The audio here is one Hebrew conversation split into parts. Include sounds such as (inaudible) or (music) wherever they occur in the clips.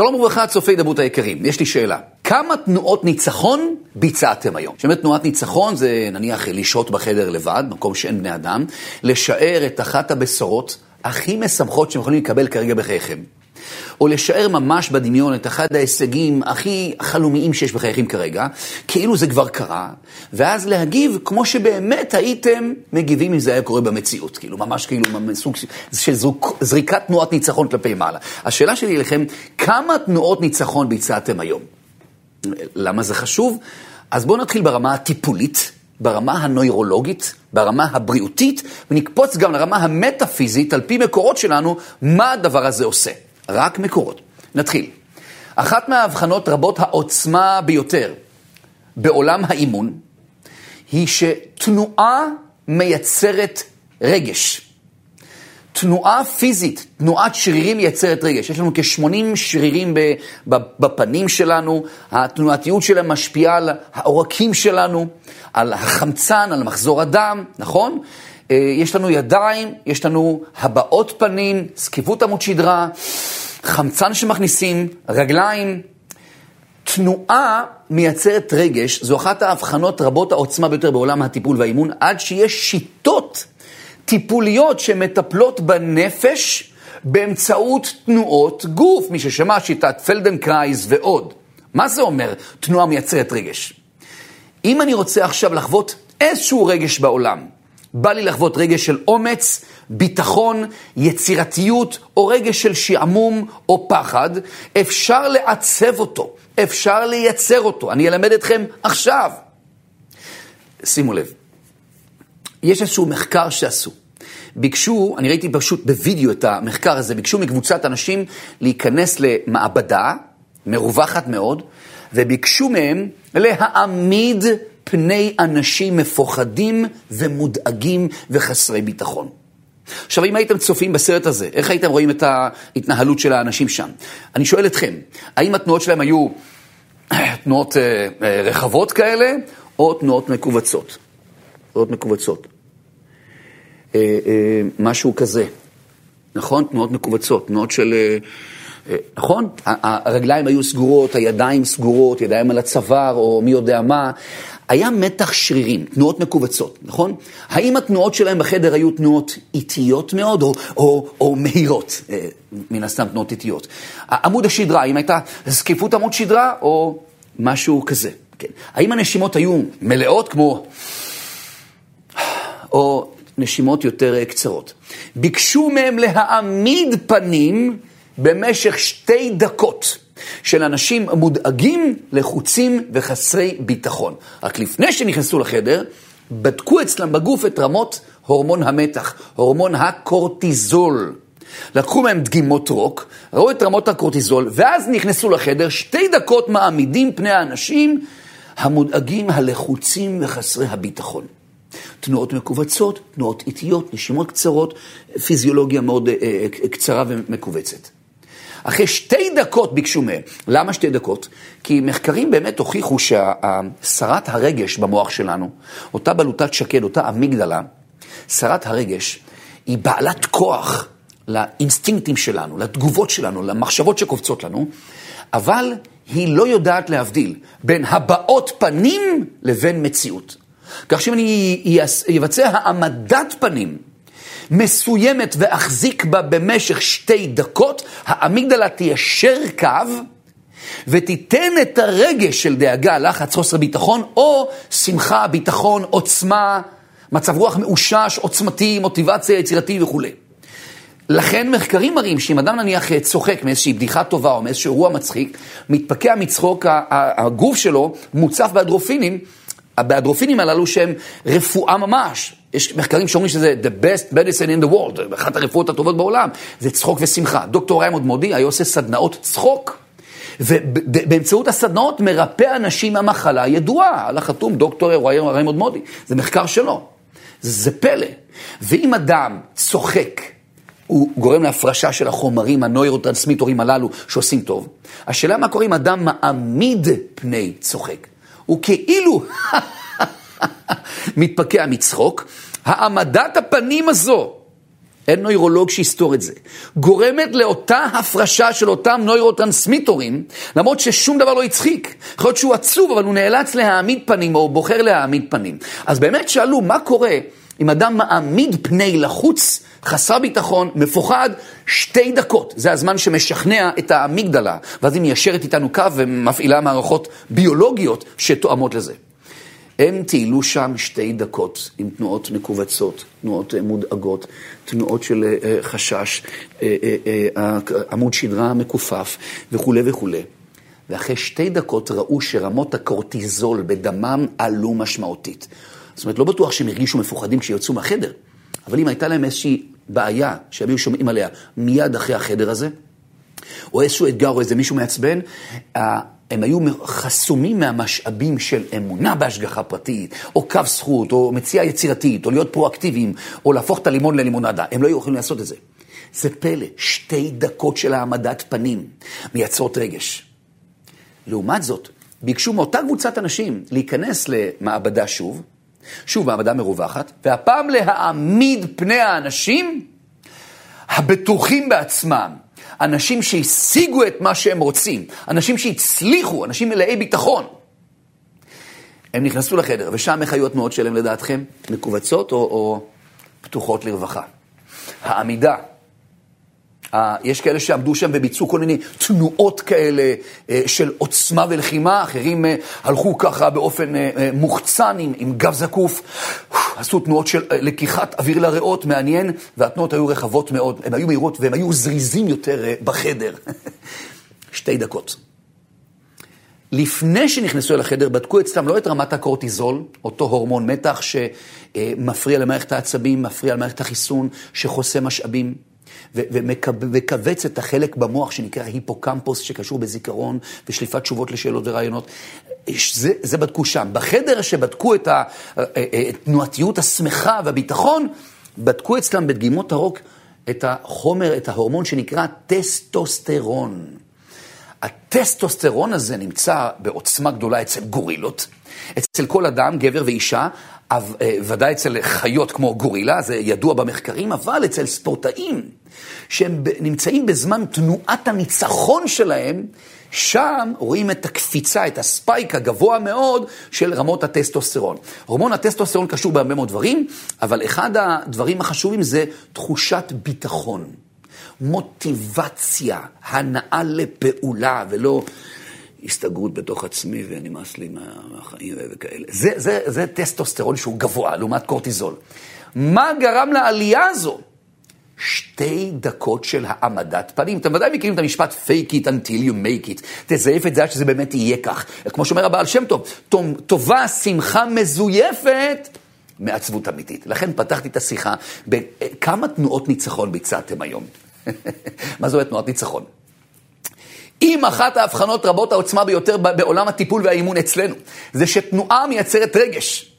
שלום וברכה, צופי דבות היקרים. יש לי שאלה. כמה תנועות ניצחון ביצעתם היום? שבאמת תנועת ניצחון זה נניח לשהות בחדר לבד, מקום שאין בני אדם, לשער את אחת הבשורות הכי משמחות שהם יכולים לקבל כרגע בחייכם. או לשער ממש בדמיון את אחד ההישגים הכי חלומיים שיש בחייכם כרגע, כאילו זה כבר קרה, ואז להגיב כמו שבאמת הייתם מגיבים אם זה היה קורה במציאות, כאילו ממש כאילו סוג של זריקת תנועת ניצחון כלפי מעלה. השאלה שלי אליכם, כמה תנועות ניצחון ביצעתם היום? למה זה חשוב? אז בואו נתחיל ברמה הטיפולית. ברמה הנוירולוגית, ברמה הבריאותית, ונקפוץ גם לרמה המטאפיזית, על פי מקורות שלנו, מה הדבר הזה עושה. רק מקורות. נתחיל. אחת מההבחנות רבות העוצמה ביותר בעולם האימון, היא שתנועה מייצרת רגש. תנועה פיזית, תנועת שרירים מייצרת רגש. יש לנו כ-80 שרירים בפנים שלנו, התנועתיות שלהם משפיעה על העורקים שלנו, על החמצן, על מחזור הדם, נכון? אה, יש לנו ידיים, יש לנו הבעות פנים, זקיפות עמוד שדרה, חמצן שמכניסים, רגליים. תנועה מייצרת רגש, זו אחת ההבחנות רבות העוצמה ביותר בעולם הטיפול והאימון, עד שיש שיטות טיפוליות שמטפלות בנפש באמצעות תנועות גוף. מי ששמע שיטת פלדנקרייז ועוד. מה זה אומר תנועה מייצרת רגש? אם אני רוצה עכשיו לחוות איזשהו רגש בעולם, בא לי לחוות רגש של אומץ, ביטחון, יצירתיות, או רגש של שעמום או פחד, אפשר לעצב אותו, אפשר לייצר אותו. אני אלמד אתכם עכשיו. שימו לב, יש איזשהו מחקר שעשו. ביקשו, אני ראיתי פשוט בווידאו את המחקר הזה, ביקשו מקבוצת אנשים להיכנס למעבדה מרווחת מאוד, וביקשו מהם להעמיד פני אנשים מפוחדים ומודאגים וחסרי ביטחון. עכשיו, אם הייתם צופים בסרט הזה, איך הייתם רואים את ההתנהלות של האנשים שם? אני שואל אתכם, האם התנועות שלהם היו תנועות אה, אה, רחבות כאלה, או תנועות מכווצות? תנועות מכווצות. אה, אה, משהו כזה, נכון? תנועות מכווצות, תנועות של... אה, אה, נכון? הרגליים היו סגורות, הידיים סגורות, ידיים על הצוואר, או מי יודע מה. היה מתח שרירים, תנועות מכווצות, נכון? האם התנועות שלהם בחדר היו תנועות איטיות מאוד או, או, או מהירות? אה, מן הסתם תנועות איטיות. עמוד השדרה, האם הייתה זקיפות עמוד שדרה או משהו כזה? כן. האם הנשימות היו מלאות כמו... או נשימות יותר אה, קצרות? ביקשו מהם להעמיד פנים במשך שתי דקות. של אנשים מודאגים, לחוצים וחסרי ביטחון. רק לפני שנכנסו לחדר, בדקו אצלם בגוף את רמות הורמון המתח, הורמון הקורטיזול. לקחו מהם דגימות רוק, ראו את רמות הקורטיזול, ואז נכנסו לחדר, שתי דקות מעמידים פני האנשים המודאגים, הלחוצים וחסרי הביטחון. תנועות מכווצות, תנועות איטיות, נשימות קצרות, פיזיולוגיה מאוד אה, אה, קצרה ומכווצת. אחרי שתי דקות ביקשו מהם. למה שתי דקות? כי מחקרים באמת הוכיחו ששרת הרגש במוח שלנו, אותה בלוטת שקד, אותה אמיגדלה, שרת הרגש, היא בעלת כוח לאינסטינקטים שלנו, לתגובות שלנו, למחשבות שקופצות לנו, אבל היא לא יודעת להבדיל בין הבעות פנים לבין מציאות. כך שאם אני אבצע העמדת פנים, מסוימת ואחזיק בה במשך שתי דקות, האמיגדלה תיישר קו ותיתן את הרגש של דאגה, לחץ, חוסר ביטחון, או שמחה, ביטחון, עוצמה, מצב רוח מאושש, עוצמתי, מוטיבציה, יצירתי וכולי. לכן מחקרים מראים שאם אדם נניח צוחק מאיזושהי בדיחה טובה או מאיזשהו אירוע מצחיק, מתפקע מצחוק, הגוף שלו מוצף באדרופינים, באדרופינים הללו שהם רפואה ממש. יש מחקרים שאומרים שזה the best medicine in the world, אחת הרפואות הטובות בעולם, זה צחוק ושמחה. דוקטור ריימונד מודי היה עושה סדנאות צחוק, ובאמצעות הסדנאות מרפא אנשים מהמחלה הידועה, על החתום דוקטור ריימונד מודי, זה מחקר שלו. זה פלא. ואם אדם צוחק, הוא גורם להפרשה של החומרים, הנוירוטרנסמיטורים הללו שעושים טוב. השאלה מה קורה אם אדם מעמיד פני צוחק. הוא כאילו (laughs) מתפקע מצחוק, העמדת הפנים הזו אין נוירולוג שיסתור את זה, גורמת לאותה הפרשה של אותם נוירוטרנסמיטורים, למרות ששום דבר לא הצחיק. יכול להיות שהוא עצוב, אבל הוא נאלץ להעמיד פנים, או בוחר להעמיד פנים. אז באמת שאלו, מה קורה אם אדם מעמיד פני לחוץ, חסר ביטחון, מפוחד, שתי דקות. זה הזמן שמשכנע את האמיגדלה, ואז היא מיישרת איתנו קו ומפעילה מערכות ביולוגיות שתואמות לזה. הם טיילו שם שתי דקות עם תנועות מכווצות, תנועות אה, מודאגות, תנועות של אה, אה, חשש, עמוד שדרה מכופף וכולי וכולי. ואחרי שתי דקות ראו שרמות הקורטיזול בדמם עלו משמעותית. זאת אומרת, לא בטוח שהם הרגישו מפוחדים כשיצאו מהחדר, אבל אם הייתה להם איזושהי בעיה שהם היו שומעים עליה מיד אחרי החדר הזה, או איזשהו אתגר או איזה מישהו מעצבן, הם היו חסומים מהמשאבים של אמונה בהשגחה פרטית, או קו זכות, או מציאה יצירתית, או להיות פרואקטיביים, או להפוך את הלימון ללימונדה. הם לא היו יכולים לעשות את זה. זה פלא, שתי דקות של העמדת פנים מייצרות רגש. לעומת זאת, ביקשו מאותה קבוצת אנשים להיכנס למעבדה שוב, שוב מעבדה מרווחת, והפעם להעמיד פני האנשים הבטוחים בעצמם, אנשים שהשיגו את מה שהם רוצים, אנשים שהצליחו, אנשים מלאי ביטחון. הם נכנסו לחדר, ושם איך היו התנועות שלהם לדעתכם? מכווצות או, או פתוחות לרווחה? העמידה יש כאלה שעמדו שם וביצעו כל מיני תנועות כאלה אה, של עוצמה ולחימה, אחרים אה, הלכו ככה באופן אה, מוחצן עם, עם גב זקוף, עשו תנועות של לקיחת אוויר לריאות, מעניין, והתנועות היו רחבות מאוד, הן היו מהירות והם היו זריזים יותר בחדר. (laughs) שתי דקות. לפני שנכנסו אל החדר, בדקו אצלם לא את רמת הקורטיזול, אותו הורמון מתח שמפריע למערכת העצבים, מפריע למערכת החיסון, שחוסה משאבים. ומכווץ את החלק במוח שנקרא היפוקמפוס, שקשור בזיכרון ושליפת תשובות לשאלות ורעיונות. זה, זה בדקו שם. בחדר שבדקו את התנועתיות השמחה והביטחון, בדקו אצלם בדגימות הרוק את החומר, את ההורמון שנקרא טסטוסטרון. הטסטוסטרון הזה נמצא בעוצמה גדולה אצל גורילות, אצל כל אדם, גבר ואישה, אה, ודאי אצל חיות כמו גורילה, זה ידוע במחקרים, אבל אצל ספורטאים, שהם נמצאים בזמן תנועת הניצחון שלהם, שם רואים את הקפיצה, את הספייק הגבוה מאוד של רמות הטסטוסטרון. הורמון הטסטוסטרון קשור בהרבה מאוד דברים, אבל אחד הדברים החשובים זה תחושת ביטחון, מוטיבציה, הנאה לפעולה, ולא הסתגרות בתוך עצמי ונמאס לי מהחיים וכאלה. זה, זה, זה טסטוסטרון שהוא גבוה לעומת קורטיזול. מה גרם לעלייה הזו? שתי דקות של העמדת פנים. אתם ודאי מכירים את המשפט fake it until you make it. תזייף את זה עד שזה באמת יהיה כך. כמו שאומר הבעל שם טוב, טובה, שמחה מזויפת. מעצבות אמיתית. לכן פתחתי את השיחה בכמה תנועות ניצחון ביצעתם היום. (laughs) מה זאת תנועת ניצחון? אם אחת ההבחנות רבות העוצמה ביותר בעולם הטיפול והאימון אצלנו, זה שתנועה מייצרת רגש.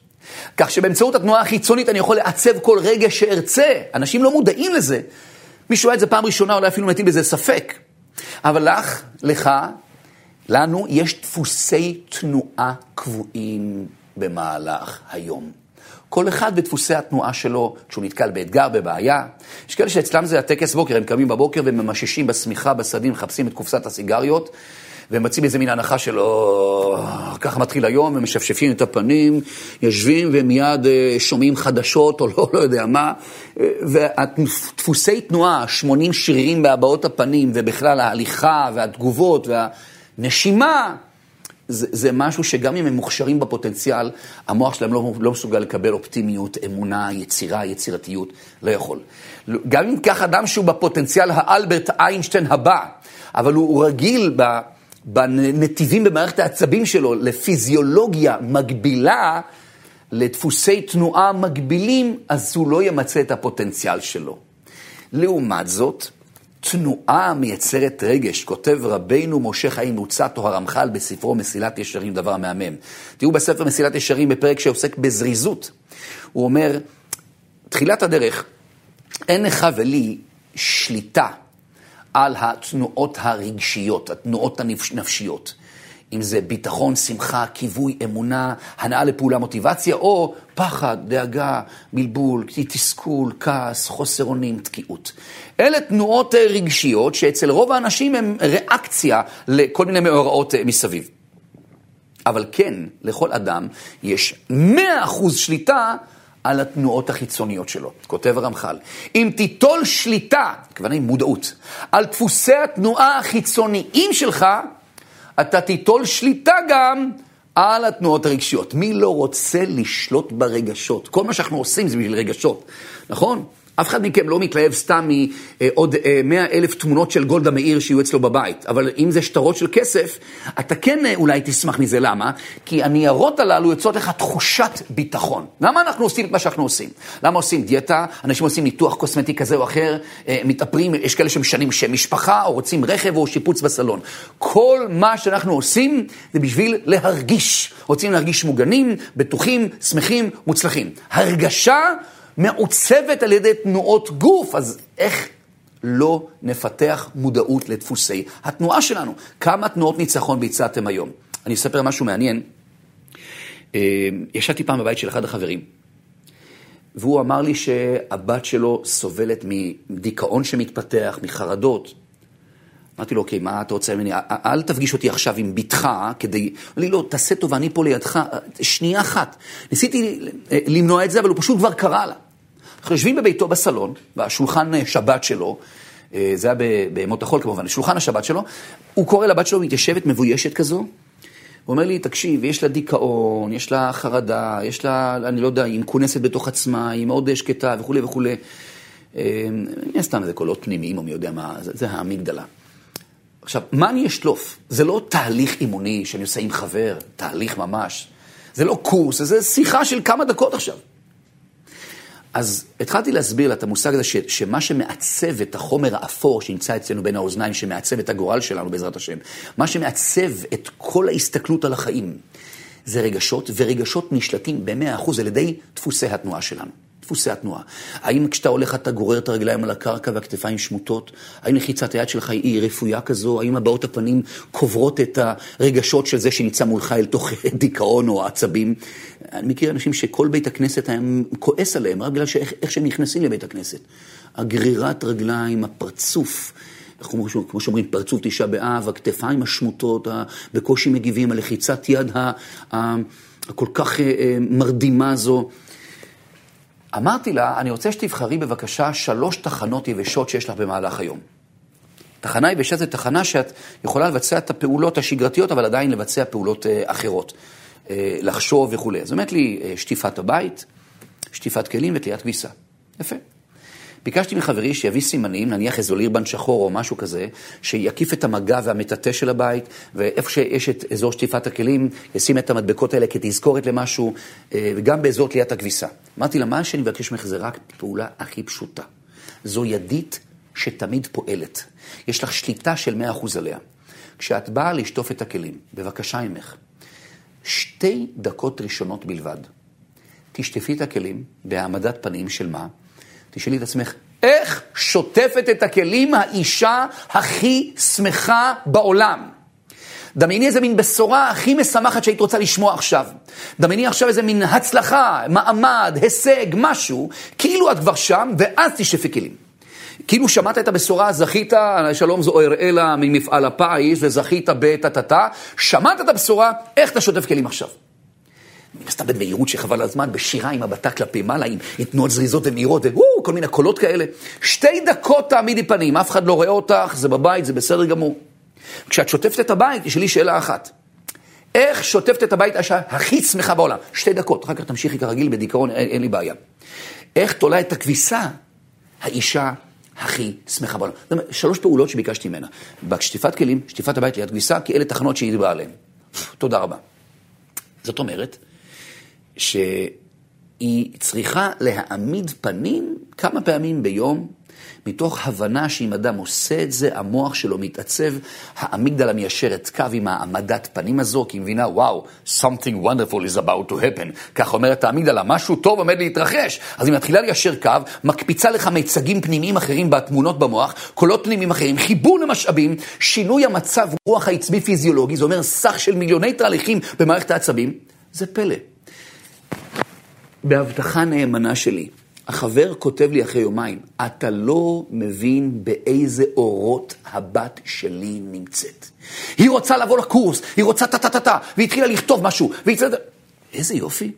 כך שבאמצעות התנועה החיצונית אני יכול לעצב כל רגש שארצה. אנשים לא מודעים לזה. מי שואל את זה פעם ראשונה, אולי אפילו מטיל בזה ספק. אבל לך, לך, לנו, יש דפוסי תנועה קבועים במהלך היום. כל אחד בדפוסי התנועה שלו, כשהוא נתקל באתגר, בבעיה. יש כאלה שאצלם זה הטקס בוקר, הם קמים בבוקר וממששים בשמיכה, בסדים, מחפשים את קופסת הסיגריות, מוצאים איזה מין הנחה של, או, ככה מתחיל היום, הם משפשפים את הפנים, יושבים ומיד אה, שומעים חדשות, או לא, לא יודע מה, והדפוסי תנועה, 80 שרירים בהבעות הפנים, ובכלל ההליכה והתגובות והנשימה, זה, זה משהו שגם אם הם מוכשרים בפוטנציאל, המוח שלהם לא, לא מסוגל לקבל אופטימיות, אמונה, יצירה, יצירתיות, לא יכול. גם אם קח אדם שהוא בפוטנציאל האלברט איינשטיין הבא, אבל הוא רגיל בנתיבים במערכת העצבים שלו לפיזיולוגיה מגבילה, לדפוסי תנועה מגבילים, אז הוא לא ימצה את הפוטנציאל שלו. לעומת זאת, תנועה מייצרת רגש, כותב רבינו משה חיים מוצתו הרמח"ל בספרו מסילת ישרים, דבר מהמם. תראו בספר מסילת ישרים בפרק שעוסק בזריזות. הוא אומר, תחילת הדרך, אין לך ולי שליטה על התנועות הרגשיות, התנועות הנפשיות. אם זה ביטחון, שמחה, כיווי, אמונה, הנאה לפעולה, מוטיבציה, או פחד, דאגה, בלבול, תסכול, כעס, חוסר אונים, תקיעות. אלה תנועות רגשיות שאצל רוב האנשים הן ריאקציה לכל מיני מאורעות מסביב. אבל כן, לכל אדם יש 100% שליטה על התנועות החיצוניות שלו. כותב הרמח"ל, אם תיטול שליטה, הכוונה היא מודעות, על דפוסי התנועה החיצוניים שלך, אתה תיטול שליטה גם על התנועות הרגשיות. מי לא רוצה לשלוט ברגשות? כל מה שאנחנו עושים זה בשביל רגשות, נכון? אף אחד מכם לא מתלהב סתם מעוד אה, מאה אלף תמונות של גולדה מאיר שיהיו אצלו בבית, אבל אם זה שטרות של כסף, אתה כן אה, אולי תשמח מזה. למה? כי הניירות הללו יוצאות לך תחושת ביטחון. למה אנחנו עושים את מה שאנחנו עושים? למה עושים דיאטה? אנשים עושים ניתוח קוסמטי כזה או אחר, אה, מתאפרים, יש כאלה שמשנים שם משפחה, או רוצים רכב או שיפוץ בסלון. כל מה שאנחנו עושים זה בשביל להרגיש. רוצים להרגיש מוגנים, בטוחים, שמחים, מוצלחים. הרגשה... מעוצבת על ידי תנועות גוף, אז איך לא נפתח מודעות לדפוסי התנועה שלנו? כמה תנועות ניצחון ביצעתם היום? אני אספר משהו מעניין. אה, ישבתי פעם בבית של אחד החברים, והוא אמר לי שהבת שלו סובלת מדיכאון שמתפתח, מחרדות. אמרתי לו, אוקיי, מה אתה רוצה ממני? אל תפגיש אותי עכשיו עם בתך כדי... אמר לי, לא, תעשה טובה, אני פה לידך, שנייה אחת. ניסיתי למנוע את זה, אבל הוא פשוט כבר קרא לה. אנחנו יושבים בביתו בסלון, בשולחן שבת שלו, אה, זה היה בימות החול כמובן, שולחן השבת שלו, הוא קורא לבת שלו, מתיישבת מבוישת כזו, הוא אומר לי, תקשיב, יש לה דיכאון, יש לה חרדה, יש לה, אני לא יודע, היא מכונסת בתוך עצמה, היא מאוד שקטה וכולי וכולי. אה, מן סתם איזה קולות פנימיים, או מי יודע מה, זה, זה האמיגדלה. עכשיו, מה אני אשלוף? זה לא תהליך אימוני שאני עושה עם חבר, תהליך ממש. זה לא קורס, זה שיחה של כמה דקות עכשיו. אז התחלתי להסביר לה את המושג הזה, ש, שמה שמעצב את החומר האפור שנמצא אצלנו בין האוזניים, שמעצב את הגורל שלנו בעזרת השם, מה שמעצב את כל ההסתכלות על החיים, זה רגשות, ורגשות נשלטים ב-100% על ידי דפוסי התנועה שלנו. דפוסי התנועה. האם כשאתה הולך אתה גורר את הרגליים על הקרקע והכתפיים שמוטות? האם לחיצת היד שלך היא רפויה כזו? האם הבעות הפנים קוברות את הרגשות של זה שנמצא מולך אל תוך (laughs) דיכאון או עצבים? אני מכיר אנשים שכל בית הכנסת היה כועס עליהם, רק בגלל שאיך, איך שהם נכנסים לבית הכנסת. הגרירת רגליים, הפרצוף. כמו שאומרים, פרצוף תשעה באב, הכתפיים השמוטות, בקושי מגיבים, הלחיצת יד הכל כך אה, אה, מרדימה הזו. אמרתי לה, אני רוצה שתבחרי בבקשה שלוש תחנות יבשות שיש לך במהלך היום. תחנה יבשה זה תחנה שאת יכולה לבצע את הפעולות השגרתיות, אבל עדיין לבצע פעולות אה, אחרות. אה, לחשוב וכולי. אז אומרת לי, אה, שטיפת הבית, שטיפת כלים ותליית כביסה. יפה. ביקשתי מחברי שיביא סימנים, נניח איזו לירבן שחור או משהו כזה, שיקיף את המגע והמטאטא של הבית, ואיפה שיש את אזור שטיפת הכלים, ישים את המדבקות האלה כתזכורת למשהו, אה, וגם באזור תליית הכביסה. אמרתי לה, מה שאני מבקש ממך זה רק פעולה הכי פשוטה. זו ידית שתמיד פועלת. יש לך שליטה של 100% עליה. כשאת באה לשטוף את הכלים, בבקשה ממך, שתי דקות ראשונות בלבד. תשטפי את הכלים בהעמדת פנים של מה? תשאלי את עצמך, איך שוטפת את הכלים האישה הכי שמחה בעולם? דמייני איזה מין בשורה הכי משמחת שהיית רוצה לשמוע עכשיו. דמייני עכשיו איזה מין הצלחה, מעמד, הישג, משהו, כאילו את כבר שם, ואז תשטפי כלים. כאילו שמעת את הבשורה, זכית, שלום זו אראלה ממפעל הפיס, וזכית בטטטה, שמעת את הבשורה, איך אתה שוטף כלים עכשיו? מן הסתם במהירות שחבל על הזמן, בשירה עם הבטה כלפי מעלה, עם, תנועות זריזות ומהירות, וואו, כל מיני קולות כאלה. שתי דקות תעמידי פנים, אף אחד לא רואה אותך, זה בבית, זה בסדר גמור. כשאת שוטפת את הבית, יש לי שאלה אחת. איך שוטפת את הבית השעה הכי שמחה בעולם? שתי דקות, אחר כך תמשיכי כרגיל בדיכאון, אין, אין לי בעיה. איך תולה את הכביסה האישה הכי שמחה בעולם? זאת אומרת, שלוש פעולות שביקשתי ממנה. בשטיפת כלים, שטיפת הבית ליד כביסה, כי אלה תחנות שהיא דיברה עליהן. תודה רבה. זאת אומרת, שהיא צריכה להעמיד פנים כמה פעמים ביום מתוך הבנה שאם אדם עושה את זה, המוח שלו מתעצב, האמיגדלה מיישרת קו עם העמדת פנים הזו, כי היא מבינה, וואו, something wonderful is about to happen. כך אומרת האמיגדלה, משהו טוב עומד להתרחש. אז היא מתחילה ליישר קו, מקפיצה לך מיצגים פנימיים אחרים בתמונות במוח, קולות פנימיים אחרים, חיבור למשאבים, שינוי המצב רוח העצבי פיזיולוגי, זה אומר סך של מיליוני תהליכים במערכת העצבים, זה פלא. בהבטחה נאמנה שלי, החבר כותב לי אחרי יומיים, אתה לא מבין באיזה אורות הבת שלי נמצאת. היא רוצה לבוא לקורס, היא רוצה טה-טה-טה-טה, והיא התחילה לכתוב משהו, והיא התחילה... איזה יופי.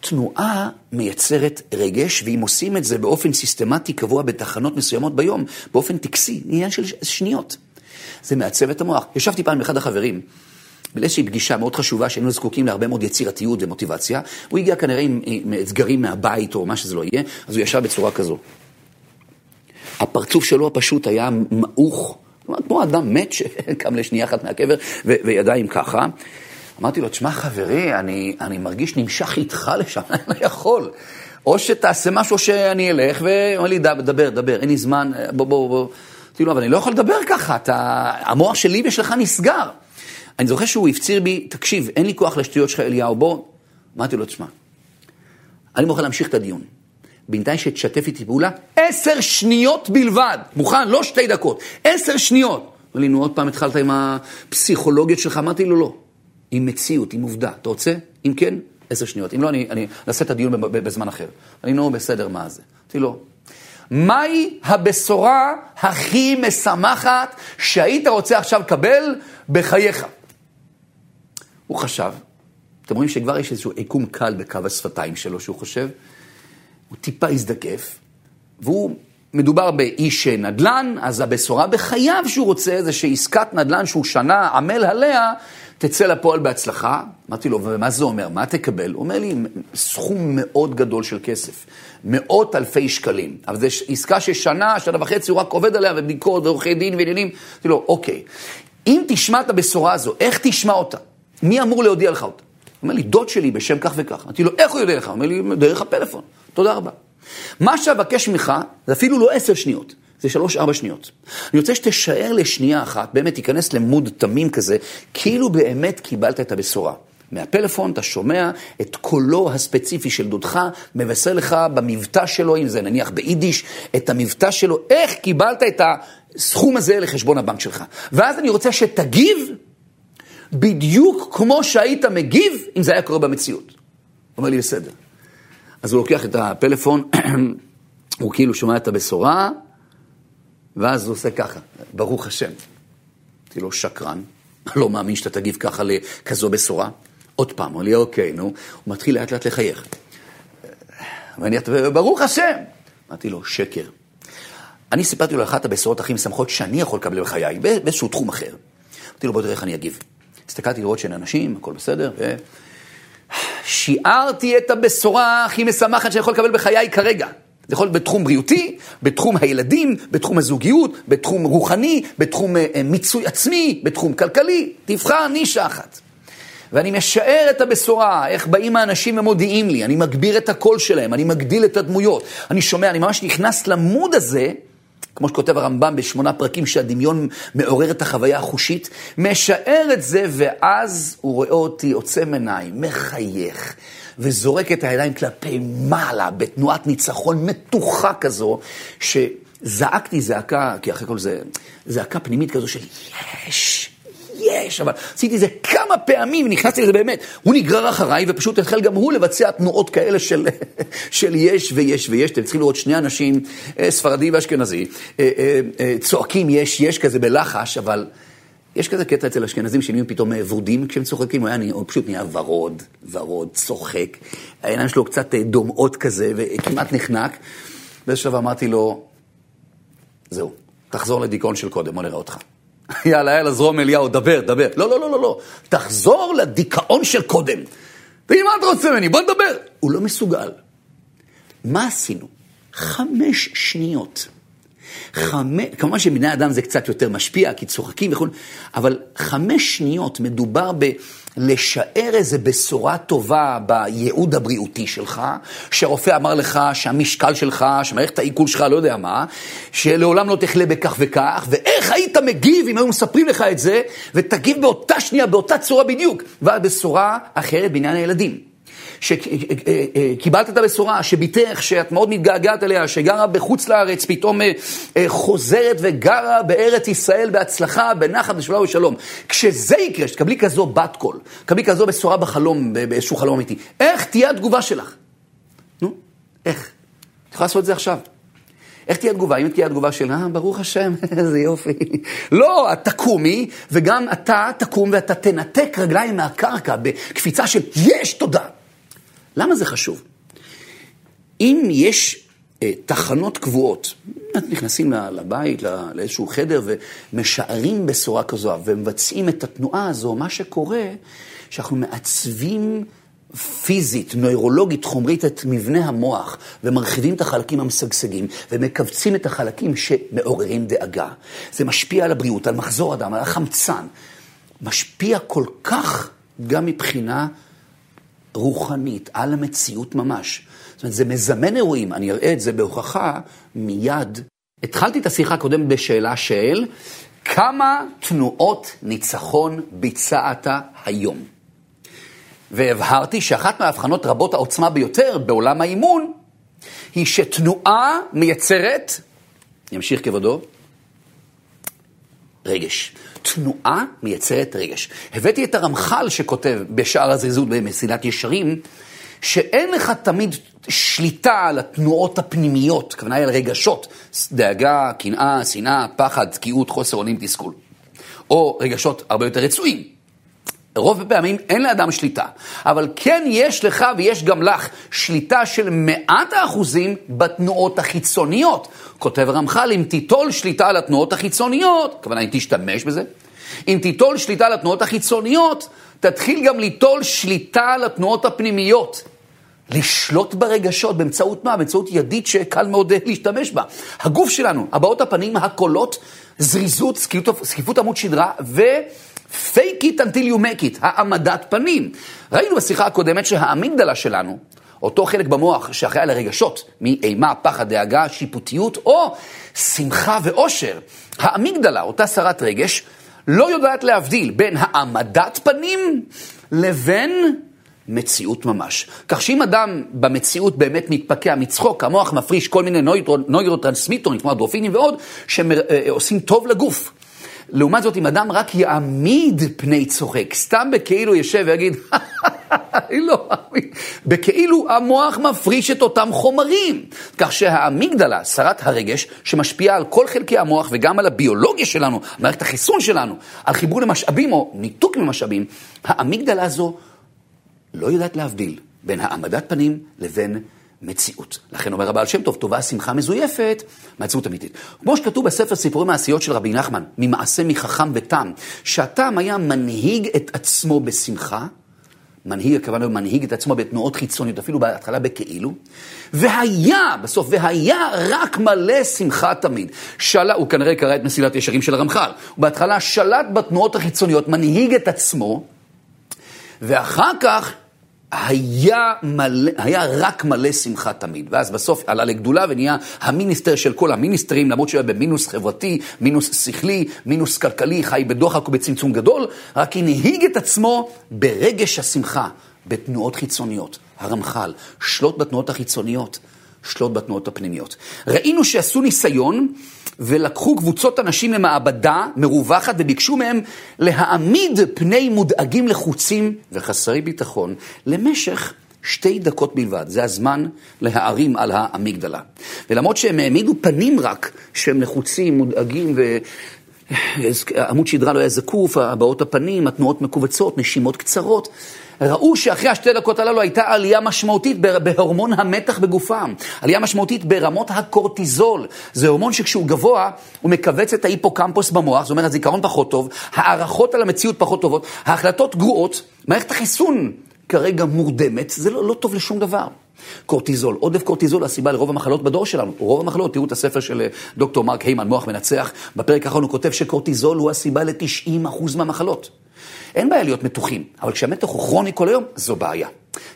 תנועה מייצרת רגש, ואם עושים את זה באופן סיסטמטי קבוע בתחנות מסוימות ביום, באופן טקסי, עניין של שניות. זה מעצב את המוח. ישבתי פעם עם אחד החברים, באיזושהי פגישה מאוד חשובה, שהיינו זקוקים להרבה מאוד יצירתיות ומוטיבציה. הוא הגיע כנראה עם, עם אתגרים מהבית או מה שזה לא יהיה, אז הוא ישב בצורה כזו. הפרצוף שלו פשוט היה מעוך, כמו אדם מת שקם לשנייה אחת מהקבר וידיים ככה. אמרתי לו, תשמע חברי, אני, אני מרגיש נמשך איתך לשם, אני לא יכול. או שתעשה משהו שאני אלך, והוא אומר לי, דבר, דבר, אין לי זמן, בוא, בוא, בוא. אמרתי לו, אבל אני לא יכול לדבר ככה, אתה, המוח שלי ושלך נסגר. אני זוכר שהוא הפציר בי, תקשיב, אין לי כוח לשטויות שלך, אליהו, בוא. אמרתי לו, תשמע, אני מוכן להמשיך את הדיון. בינתיים שתשתף איתי פעולה, עשר שניות בלבד. מוכן? לא שתי דקות, עשר שניות. אמר לי, נו, עוד פעם התחלת עם הפסיכולוגיות שלך? אמרתי לו, לא. עם מציאות, עם עובדה. אתה רוצה? אם כן, עשר שניות. אם לא, אני, אני אעשה את הדיון בזמן אחר. אני נו, בסדר, מה זה? אמרתי לו, מהי הבשורה הכי משמחת שהיית רוצה עכשיו לקבל בחייך? הוא חשב, אתם רואים שכבר יש איזשהו עיקום קל בקו השפתיים שלו שהוא חושב, הוא טיפה הזדקף, והוא, מדובר באיש נדל"ן, אז הבשורה בחייו שהוא רוצה זה שעסקת נדל"ן שהוא שנה עמל עליה, תצא לפועל בהצלחה. אמרתי לו, ומה זה אומר? מה תקבל? הוא אומר לי, סכום מאוד גדול של כסף, מאות אלפי שקלים. אבל זו עסקה ששנה, שנה וחצי, הוא רק עובד עליה, ובדיקות, ועורכי דין ועניינים. אמרתי לו, אוקיי, אם תשמע את הבשורה הזו, איך תשמע אותה? מי אמור להודיע לך אותה? הוא אומר לי, דוד שלי בשם כך וכך. אמרתי לו, איך הוא יודע לך? הוא אומר לי, דרך הפלאפון. תודה רבה. מה שאבקש ממך, זה אפילו לא עשר שניות, זה שלוש-ארבע שניות. אני רוצה שתשאר לשנייה אחת, באמת תיכנס למוד תמים כזה, כאילו באמת קיבלת את הבשורה. מהפלאפון אתה שומע את קולו הספציפי של דודך, מבשר לך במבטא שלו, אם זה נניח ביידיש, את המבטא שלו, איך קיבלת את הסכום הזה לחשבון הבנק שלך. ואז אני רוצה שתגיב בדיוק כמו שהיית מגיב אם זה היה קורה במציאות. הוא אומר לי, בסדר. אז הוא לוקח את הפלאפון, (clears throat) הוא כאילו שומע את הבשורה, ואז הוא עושה ככה, ברוך השם. אמרתי לו, שקרן, (laughs) לא מאמין שאתה תגיב ככה לכזו בשורה. עוד פעם, הוא אומר לי, אוקיי, נו, הוא מתחיל לאט לאט לחייך. ואני, ברוך השם! אמרתי לו, שקר. אני סיפרתי לו אחת הבשורות הכי משמחות שאני יכול לקבל בחיי, באיזשהו תחום אחר. אמרתי לו, בוא תראה איך אני אגיב. הסתכלתי לראות שאין אנשים, הכל בסדר, ו... שיערתי את הבשורה הכי משמחת שאני יכול לקבל בחיי כרגע. זה יכול להיות בתחום בריאותי, בתחום הילדים, בתחום הזוגיות, בתחום רוחני, בתחום uh, מיצוי עצמי, בתחום כלכלי. תבחר נישה אחת. ואני משער את הבשורה, איך באים האנשים ומודיעים לי, אני מגביר את הקול שלהם, אני מגדיל את הדמויות, אני שומע, אני ממש נכנס למוד הזה, כמו שכותב הרמב"ם בשמונה פרקים שהדמיון מעורר את החוויה החושית, משער את זה, ואז הוא רואה אותי עוצם עיניים, מחייך, וזורק את הידיים כלפי מעלה, בתנועת ניצחון מתוחה כזו, שזעקתי זעקה, כי אחרי כל זה, זעקה פנימית כזו של יש. יש, אבל עשיתי את זה כמה פעמים, נכנסתי לזה באמת. הוא נגרר אחריי ופשוט התחיל גם הוא לבצע תנועות כאלה של, (laughs) של יש ויש ויש. אתם צריכים לראות שני אנשים, אה, ספרדי ואשכנזי, אה, אה, צועקים יש, יש כזה בלחש, אבל יש כזה קטע אצל אשכנזים שנהיים פתאום ורודים כשהם צוחקים, הוא, היה, הוא פשוט נהיה ורוד, ורוד, צוחק. העיניים שלו קצת דומעות כזה וכמעט נחנק. באיזשהו שלב אמרתי לו, זהו, תחזור לדיכאון של קודם, בוא נראה אותך. (laughs) יאללה, יאללה, זרום אליהו, דבר, דבר. לא, לא, לא, לא, לא. תחזור לדיכאון של קודם. ואם אתה רוצה ממני, בוא נדבר. הוא לא מסוגל. מה עשינו? חמש שניות. חמש, כמובן שבני אדם זה קצת יותר משפיע, כי צוחקים וכו', אבל חמש שניות מדובר ב... לשער איזה בשורה טובה בייעוד הבריאותי שלך, שהרופא אמר לך שהמשקל שלך, שמערכת העיכול שלך, לא יודע מה, שלעולם לא תחלה בכך וכך, ואיך היית מגיב אם היו מספרים לך את זה, ותגיב באותה שנייה, באותה צורה בדיוק, והבשורה אחרת בעניין הילדים. שקיבלת את הבשורה, שבתך, שאת מאוד מתגעגעת אליה, שגרה בחוץ לארץ, פתאום אה, אה, חוזרת וגרה בארץ ישראל בהצלחה, בנחת, בשלום ושלום. כשזה יקרה, שתקבלי כזו בת קול, תקבלי כזו בשורה בחלום, באיזשהו חלום אמיתי, איך תהיה התגובה שלך? נו, איך? את יכולה לעשות את זה עכשיו. איך תהיה התגובה? אם תהיה התגובה של, אה, ברוך השם, (laughs) איזה יופי. לא, תקומי, וגם אתה תקום ואתה תנתק רגליים מהקרקע בקפיצה של יש תודה. למה זה חשוב? אם יש אה, תחנות קבועות, נכנסים לבית, לאיזשהו חדר ומשערים בשורה כזו ומבצעים את התנועה הזו, מה שקורה, שאנחנו מעצבים פיזית, נוירולוגית, חומרית את מבנה המוח ומרחיבים את החלקים המשגשגים ומכווצים את החלקים שמעוררים דאגה. זה משפיע על הבריאות, על מחזור הדם, על החמצן. משפיע כל כך גם מבחינה רוחנית, על המציאות ממש. זאת אומרת, זה מזמן אירועים, אני אראה את זה בהוכחה מיד. התחלתי את השיחה הקודמת בשאלה של כמה תנועות ניצחון ביצעת היום? והבהרתי שאחת מההבחנות רבות העוצמה ביותר בעולם האימון היא שתנועה מייצרת, ימשיך כבודו, רגש. תנועה מייצרת רגש. הבאתי את הרמח"ל שכותב בשער הזריזות במסילת ישרים, שאין לך תמיד שליטה על התנועות הפנימיות, הכוונה היא על רגשות, דאגה, קנאה, שנאה, פחד, תקיעות, חוסר אונים, תסכול. או רגשות הרבה יותר רצויים. רוב הפעמים אין לאדם שליטה, אבל כן יש לך ויש גם לך שליטה של מעט האחוזים בתנועות החיצוניות. כותב רמח"ל, אם תיטול שליטה על התנועות החיצוניות, הכוונה אם תשתמש בזה, אם תיטול שליטה על התנועות החיצוניות, תתחיל גם ליטול שליטה על התנועות הפנימיות. לשלוט ברגשות באמצעות מה? באמצעות ידית שקל מאוד להשתמש בה. הגוף שלנו, הבעות הפנים, הקולות, זריזות, זקיפות עמוד שדרה ו... fake it until you make it, העמדת פנים. ראינו בשיחה הקודמת שהאמיגדלה שלנו, אותו חלק במוח שאחראי על הרגשות, מאימה, פחד, דאגה, שיפוטיות, או שמחה ואושר, האמיגדלה, אותה שרת רגש, לא יודעת להבדיל בין העמדת פנים לבין מציאות ממש. כך שאם אדם במציאות באמת מתפקע מצחוק, המוח מפריש כל מיני נוירוטרנסמיטורים, כמו הדרופינים ועוד, שעושים טוב לגוף. לעומת זאת, אם אדם רק יעמיד פני צוחק, סתם בכאילו יושב ויגיד, (laughs) לא, בכאילו המוח מפריש את אותם חומרים. כך שהאמיגדלה, שרת הרגש, שמשפיעה על כל חלקי המוח וגם על הביולוגיה שלנו, מערכת החיסון שלנו, על חיבור למשאבים או ניתוק ממשאבים, האמיגדלה הזו לא יודעת להבדיל בין העמדת פנים לבין מציאות. לכן אומר הבעל שם טוב, טובה שמחה מזויפת, מציאות אמיתית. כמו שכתוב בספר סיפורי מעשיות של רבי נחמן, ממעשה מחכם ותם, שהתם היה מנהיג את עצמו בשמחה, מנהיג, הכוונה מנהיג את עצמו בתנועות חיצוניות, אפילו בהתחלה בכאילו, והיה, בסוף, והיה רק מלא שמחה תמיד. שלה, הוא כנראה קרא את מסילת ישרים של הרמח"ל, הוא בהתחלה שלט בתנועות החיצוניות, מנהיג את עצמו, ואחר כך היה, מלא, היה רק מלא שמחה תמיד. ואז בסוף עלה לגדולה ונהיה המיניסטר של כל המיניסטרים, למרות שהוא היה במינוס חברתי, מינוס שכלי, מינוס כלכלי, חי בדוחק ובצמצום גדול, רק הנהיג את עצמו ברגש השמחה, בתנועות חיצוניות. הרמח"ל, שלוט בתנועות החיצוניות, שלוט בתנועות הפנימיות. ראינו שעשו ניסיון ולקחו קבוצות אנשים למעבדה מרווחת וביקשו מהם להעמיד פני מודאגים לחוצים וחסרי ביטחון למשך שתי דקות בלבד. זה הזמן להערים על האמיגדלה. ולמרות שהם העמידו פנים רק שהם לחוצים, מודאגים ו... עמוד שדרה לא היה זקוף, הבעות הפנים, התנועות מכווצות, נשימות קצרות. ראו שאחרי השתי דקות הללו הייתה עלייה משמעותית בהורמון המתח בגופם, עלייה משמעותית ברמות הקורטיזול. זה הורמון שכשהוא גבוה, הוא מכווץ את ההיפוקמפוס במוח, זאת אומרת, הזיכרון פחות טוב, הערכות על המציאות פחות טובות, ההחלטות גרועות, מערכת החיסון כרגע מורדמת, זה לא, לא טוב לשום דבר. קורטיזול, עודף קורטיזול הסיבה לרוב המחלות בדור שלנו. רוב המחלות, תראו את הספר של אה, דוקטור מרק היימן, מוח מנצח, בפרק האחרון הוא כותב שקורטיזול הוא הסיבה ל-90% מהמחלות. אין בעיה להיות מתוחים, אבל כשהמתח הוא כרוני כל היום, זו בעיה.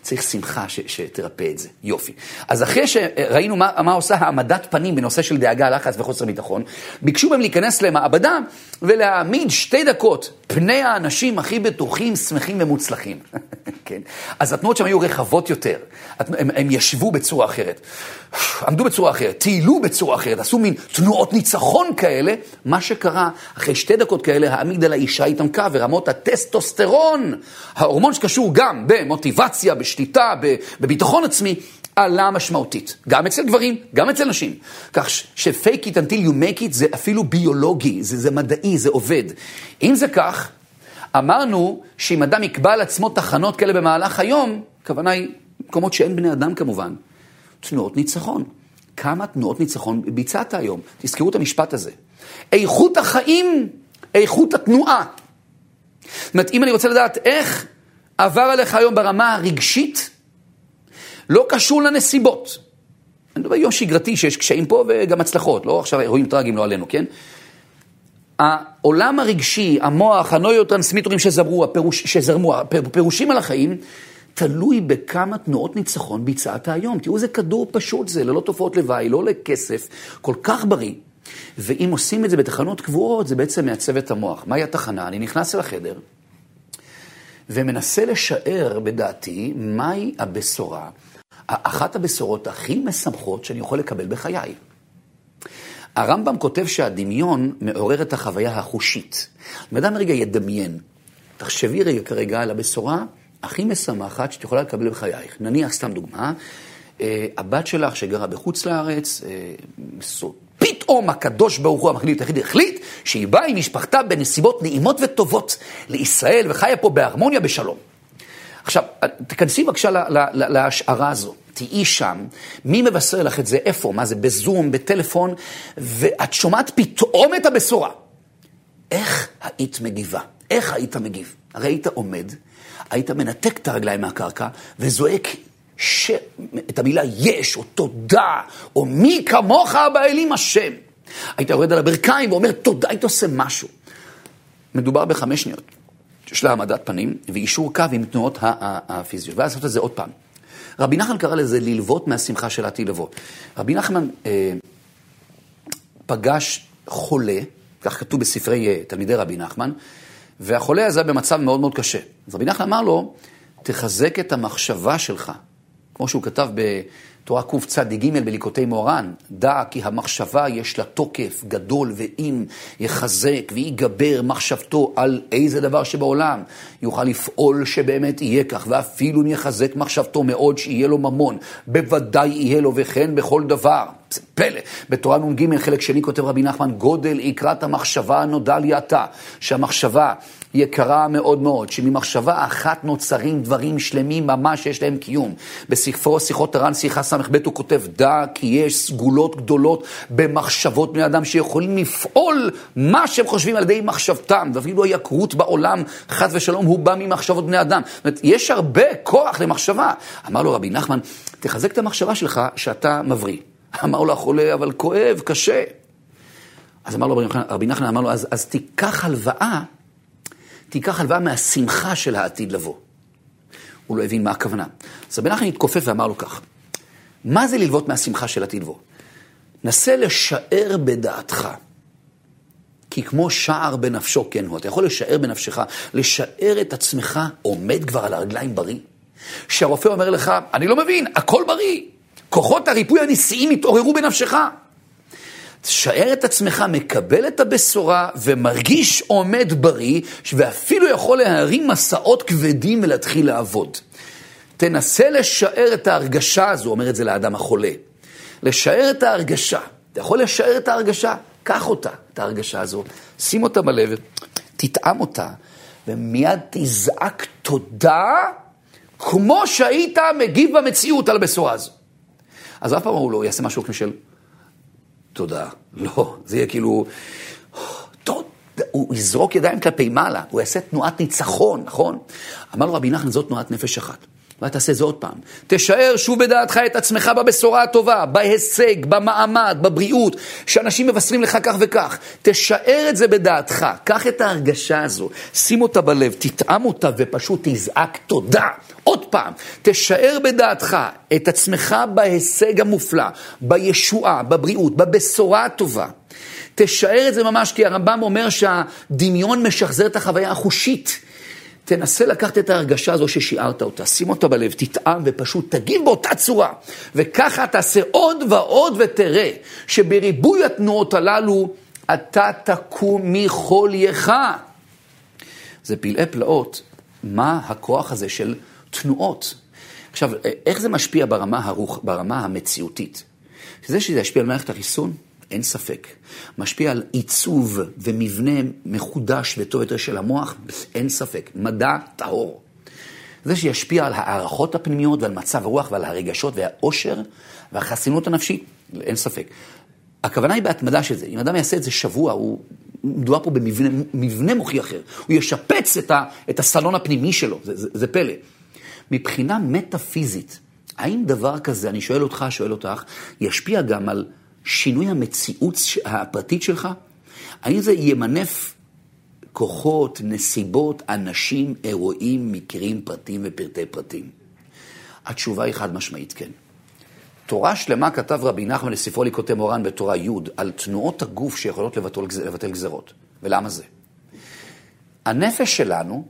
צריך שמחה ש, שתרפא את זה. יופי. אז אחרי שראינו מה, מה עושה העמדת פנים בנושא של דאגה, לחץ וחוסר ביטחון, ביקשו מהם להיכנס למעבדה ולהעמיד שתי דקות פני האנשים הכי בטוחים, שמחים ומוצלחים. (laughs) כן? אז התנועות שם היו רחבות יותר. הם, הם ישבו בצורה אחרת, עמדו בצורה אחרת, טיילו בצורה אחרת, עשו מין תנועות ניצחון כאלה. מה שקרה, אחרי שתי דקות כאלה, האמיגדלה אישה התעמקה ורמות הטסטוסטרון, ההורמון שקשור גם במוטיבציה, בשליטה, בביטחון עצמי, עלה משמעותית. גם אצל גברים, גם אצל נשים. כך ש-fake it until you make it זה אפילו ביולוגי, זה, זה מדעי, זה עובד. אם זה כך, אמרנו שאם אדם יקבע על עצמו תחנות כאלה במהלך היום, הכוונה היא מקומות שאין בני אדם כמובן, תנועות ניצחון. כמה תנועות ניצחון ביצעת היום? תזכרו את המשפט הזה. איכות החיים, איכות התנועה. זאת אומרת, אם אני רוצה לדעת איך עבר עליך היום ברמה הרגשית, לא קשור לנסיבות. אני מדבר יום שגרתי שיש קשיים פה וגם הצלחות, לא עכשיו אירועים טרגיים לא עלינו, כן? העולם הרגשי, המוח, הנוירוטרנסמיטורים שזרמו, הפירוש, שזרמו, הפירושים על החיים, תלוי בכמה תנועות ניצחון ביצעת היום. תראו איזה כדור פשוט זה, ללא תופעות לוואי, לא עולה כסף, כל כך בריא. ואם עושים את זה בתחנות קבועות, זה בעצם מעצב את המוח. מהי התחנה? אני נכנס אל החדר ומנסה לשער בדעתי מהי הבשורה, אחת הבשורות הכי משמחות שאני יכול לקבל בחיי. הרמב"ם כותב שהדמיון מעורר את החוויה החושית. אם אדם רגע ידמיין, תחשבי רגע כרגע על הבשורה הכי משמחת שאת יכולה לקבל בחייך. נניח, סתם דוגמה, אה, הבת שלך שגרה בחוץ לארץ, אה, פתאום הקדוש ברוך הוא המחליט היחיד החליט שהיא באה עם משפחתה בנסיבות נעימות וטובות לישראל וחיה פה בהרמוניה בשלום. עכשיו, תכנסי בבקשה להשערה הזו. תהיי שם, מי מבשר לך את זה, איפה, מה זה, בזום, בטלפון, ואת שומעת פתאום את הבשורה. איך היית מגיבה? איך היית מגיב? הרי היית עומד, היית מנתק את הרגליים מהקרקע וזועק ש... את המילה יש, או תודה, או מי כמוך באלים השם. היית יורד על הברכיים ואומר תודה, היית עושה משהו. מדובר בחמש שניות. יש לה העמדת פנים ואישור קו עם תנועות הפיזיות, ואז לעשות את זה עוד פעם. רבי נחמן קרא לזה ללוות מהשמחה של העתיד לבוא. רבי נחמן אה, פגש חולה, כך כתוב בספרי אה, תלמידי רבי נחמן, והחולה הזה במצב מאוד מאוד קשה. אז רבי נחמן אמר לו, תחזק את המחשבה שלך, כמו שהוא כתב בתורה קצ"ג בליקוטי מורן, דע כי המחשבה יש לה תוקף גדול, ואם יחזק ויגבר מחשבתו על איזה דבר שבעולם, יוכל לפעול שבאמת יהיה כך, ואפילו אם יחזק מחשבתו מאוד שיהיה לו ממון, בוודאי יהיה לו וכן בכל דבר. זה פלא. בתורה נ"ג, חלק שני, כותב רבי נחמן, גודל יקרת המחשבה נודע לי עתה, שהמחשבה יקרה מאוד מאוד, שממחשבה אחת נוצרים דברים שלמים ממש שיש להם קיום. בספרו שיחות הר"ן, שיחה ס"ב, הוא כותב, דע כי יש סגולות גדולות במחשבות בני אדם שיכולים לפעול מה שהם חושבים על ידי מחשבתם, ואפילו היקרות בעולם, חס ושלום, הוא בא ממחשבות בני אדם. זאת אומרת, יש הרבה כוח למחשבה. אמר לו רבי נחמן, תחזק את המחשבה שלך שאתה מבריא. אמר לו החולה, אבל כואב, קשה. אז אמר לו רבי נחמן, אמר לו, אז, אז תיקח הלוואה, תיקח הלוואה מהשמחה של העתיד לבוא. הוא לא הבין מה הכוונה. אז רבי נחמן התכופף ואמר לו כך, מה זה ללוות מהשמחה של עתיד לבוא? נסה לשער בדעתך. כי כמו שער בנפשו כן הוא. אתה יכול לשער בנפשך, לשער את עצמך עומד כבר על הרגליים בריא. שהרופא אומר לך, אני לא מבין, הכל בריא. כוחות הריפוי הנשיאים התעוררו בנפשך. תשאר את עצמך, מקבל את הבשורה ומרגיש עומד בריא, ואפילו יכול להרים מסעות כבדים ולהתחיל לעבוד. תנסה לשער את ההרגשה הזו, אומר את זה לאדם החולה. לשער את ההרגשה. אתה יכול לשער את ההרגשה, קח אותה, את ההרגשה הזו, שים אותה בלב, תטעם אותה, ומיד תזעק תודה, כמו שהיית מגיב במציאות על הבשורה הזו. אז אף פעם הוא לא יעשה משהו כמו של תודה. לא, זה יהיה כאילו. הוא יזרוק ידיים כלפי מעלה, הוא יעשה תנועת ניצחון, נכון? אמר לו רבי נחמן, זאת תנועת נפש אחת. ואתה תעשה זה עוד פעם. תשאר שוב בדעתך את עצמך בבשורה הטובה, בהישג, במעמד, בבריאות, שאנשים מבשרים לך כך וכך. תשאר את זה בדעתך, קח את ההרגשה הזו, שים אותה בלב, תטעם אותה ופשוט תזעק תודה. עוד פעם, תשאר בדעתך את עצמך בהישג המופלא, בישועה, בבריאות, בבשורה הטובה. תשאר את זה ממש, כי הרמב"ם אומר שהדמיון משחזר את החוויה החושית. תנסה לקחת את ההרגשה הזו ששיערת אותה, שים אותה בלב, תטעם ופשוט תגיב באותה צורה. וככה תעשה עוד ועוד ותראה שבריבוי התנועות הללו אתה תקום מחולייך. זה פלאי פלאות, מה הכוח הזה של תנועות. עכשיו, איך זה משפיע ברמה, הרוח, ברמה המציאותית? זה שזה ישפיע על מערכת החיסון, אין ספק. משפיע על עיצוב ומבנה מחודש וטוב יותר של המוח, אין ספק. מדע טהור. זה שישפיע על הערכות הפנימיות ועל מצב הרוח ועל הרגשות והאושר והחסינות הנפשית, אין ספק. הכוונה היא בהתמדה של זה. אם אדם יעשה את זה שבוע, הוא... מדובר פה במבנה מוחי אחר. הוא ישפץ את, ה, את הסלון הפנימי שלו, זה, זה, זה פלא. מבחינה מטאפיזית, האם דבר כזה, אני שואל אותך, שואל אותך, ישפיע גם על שינוי המציאות הפרטית שלך? האם זה ימנף כוחות, נסיבות, אנשים, אירועים, מקרים, פרטים ופרטי פרטים? התשובה היא חד משמעית כן. תורה שלמה כתב רבי נחמן לספרו ליקוטי מורן בתורה י' על תנועות הגוף שיכולות לבטל, לבטל גזרות. ולמה זה? הנפש שלנו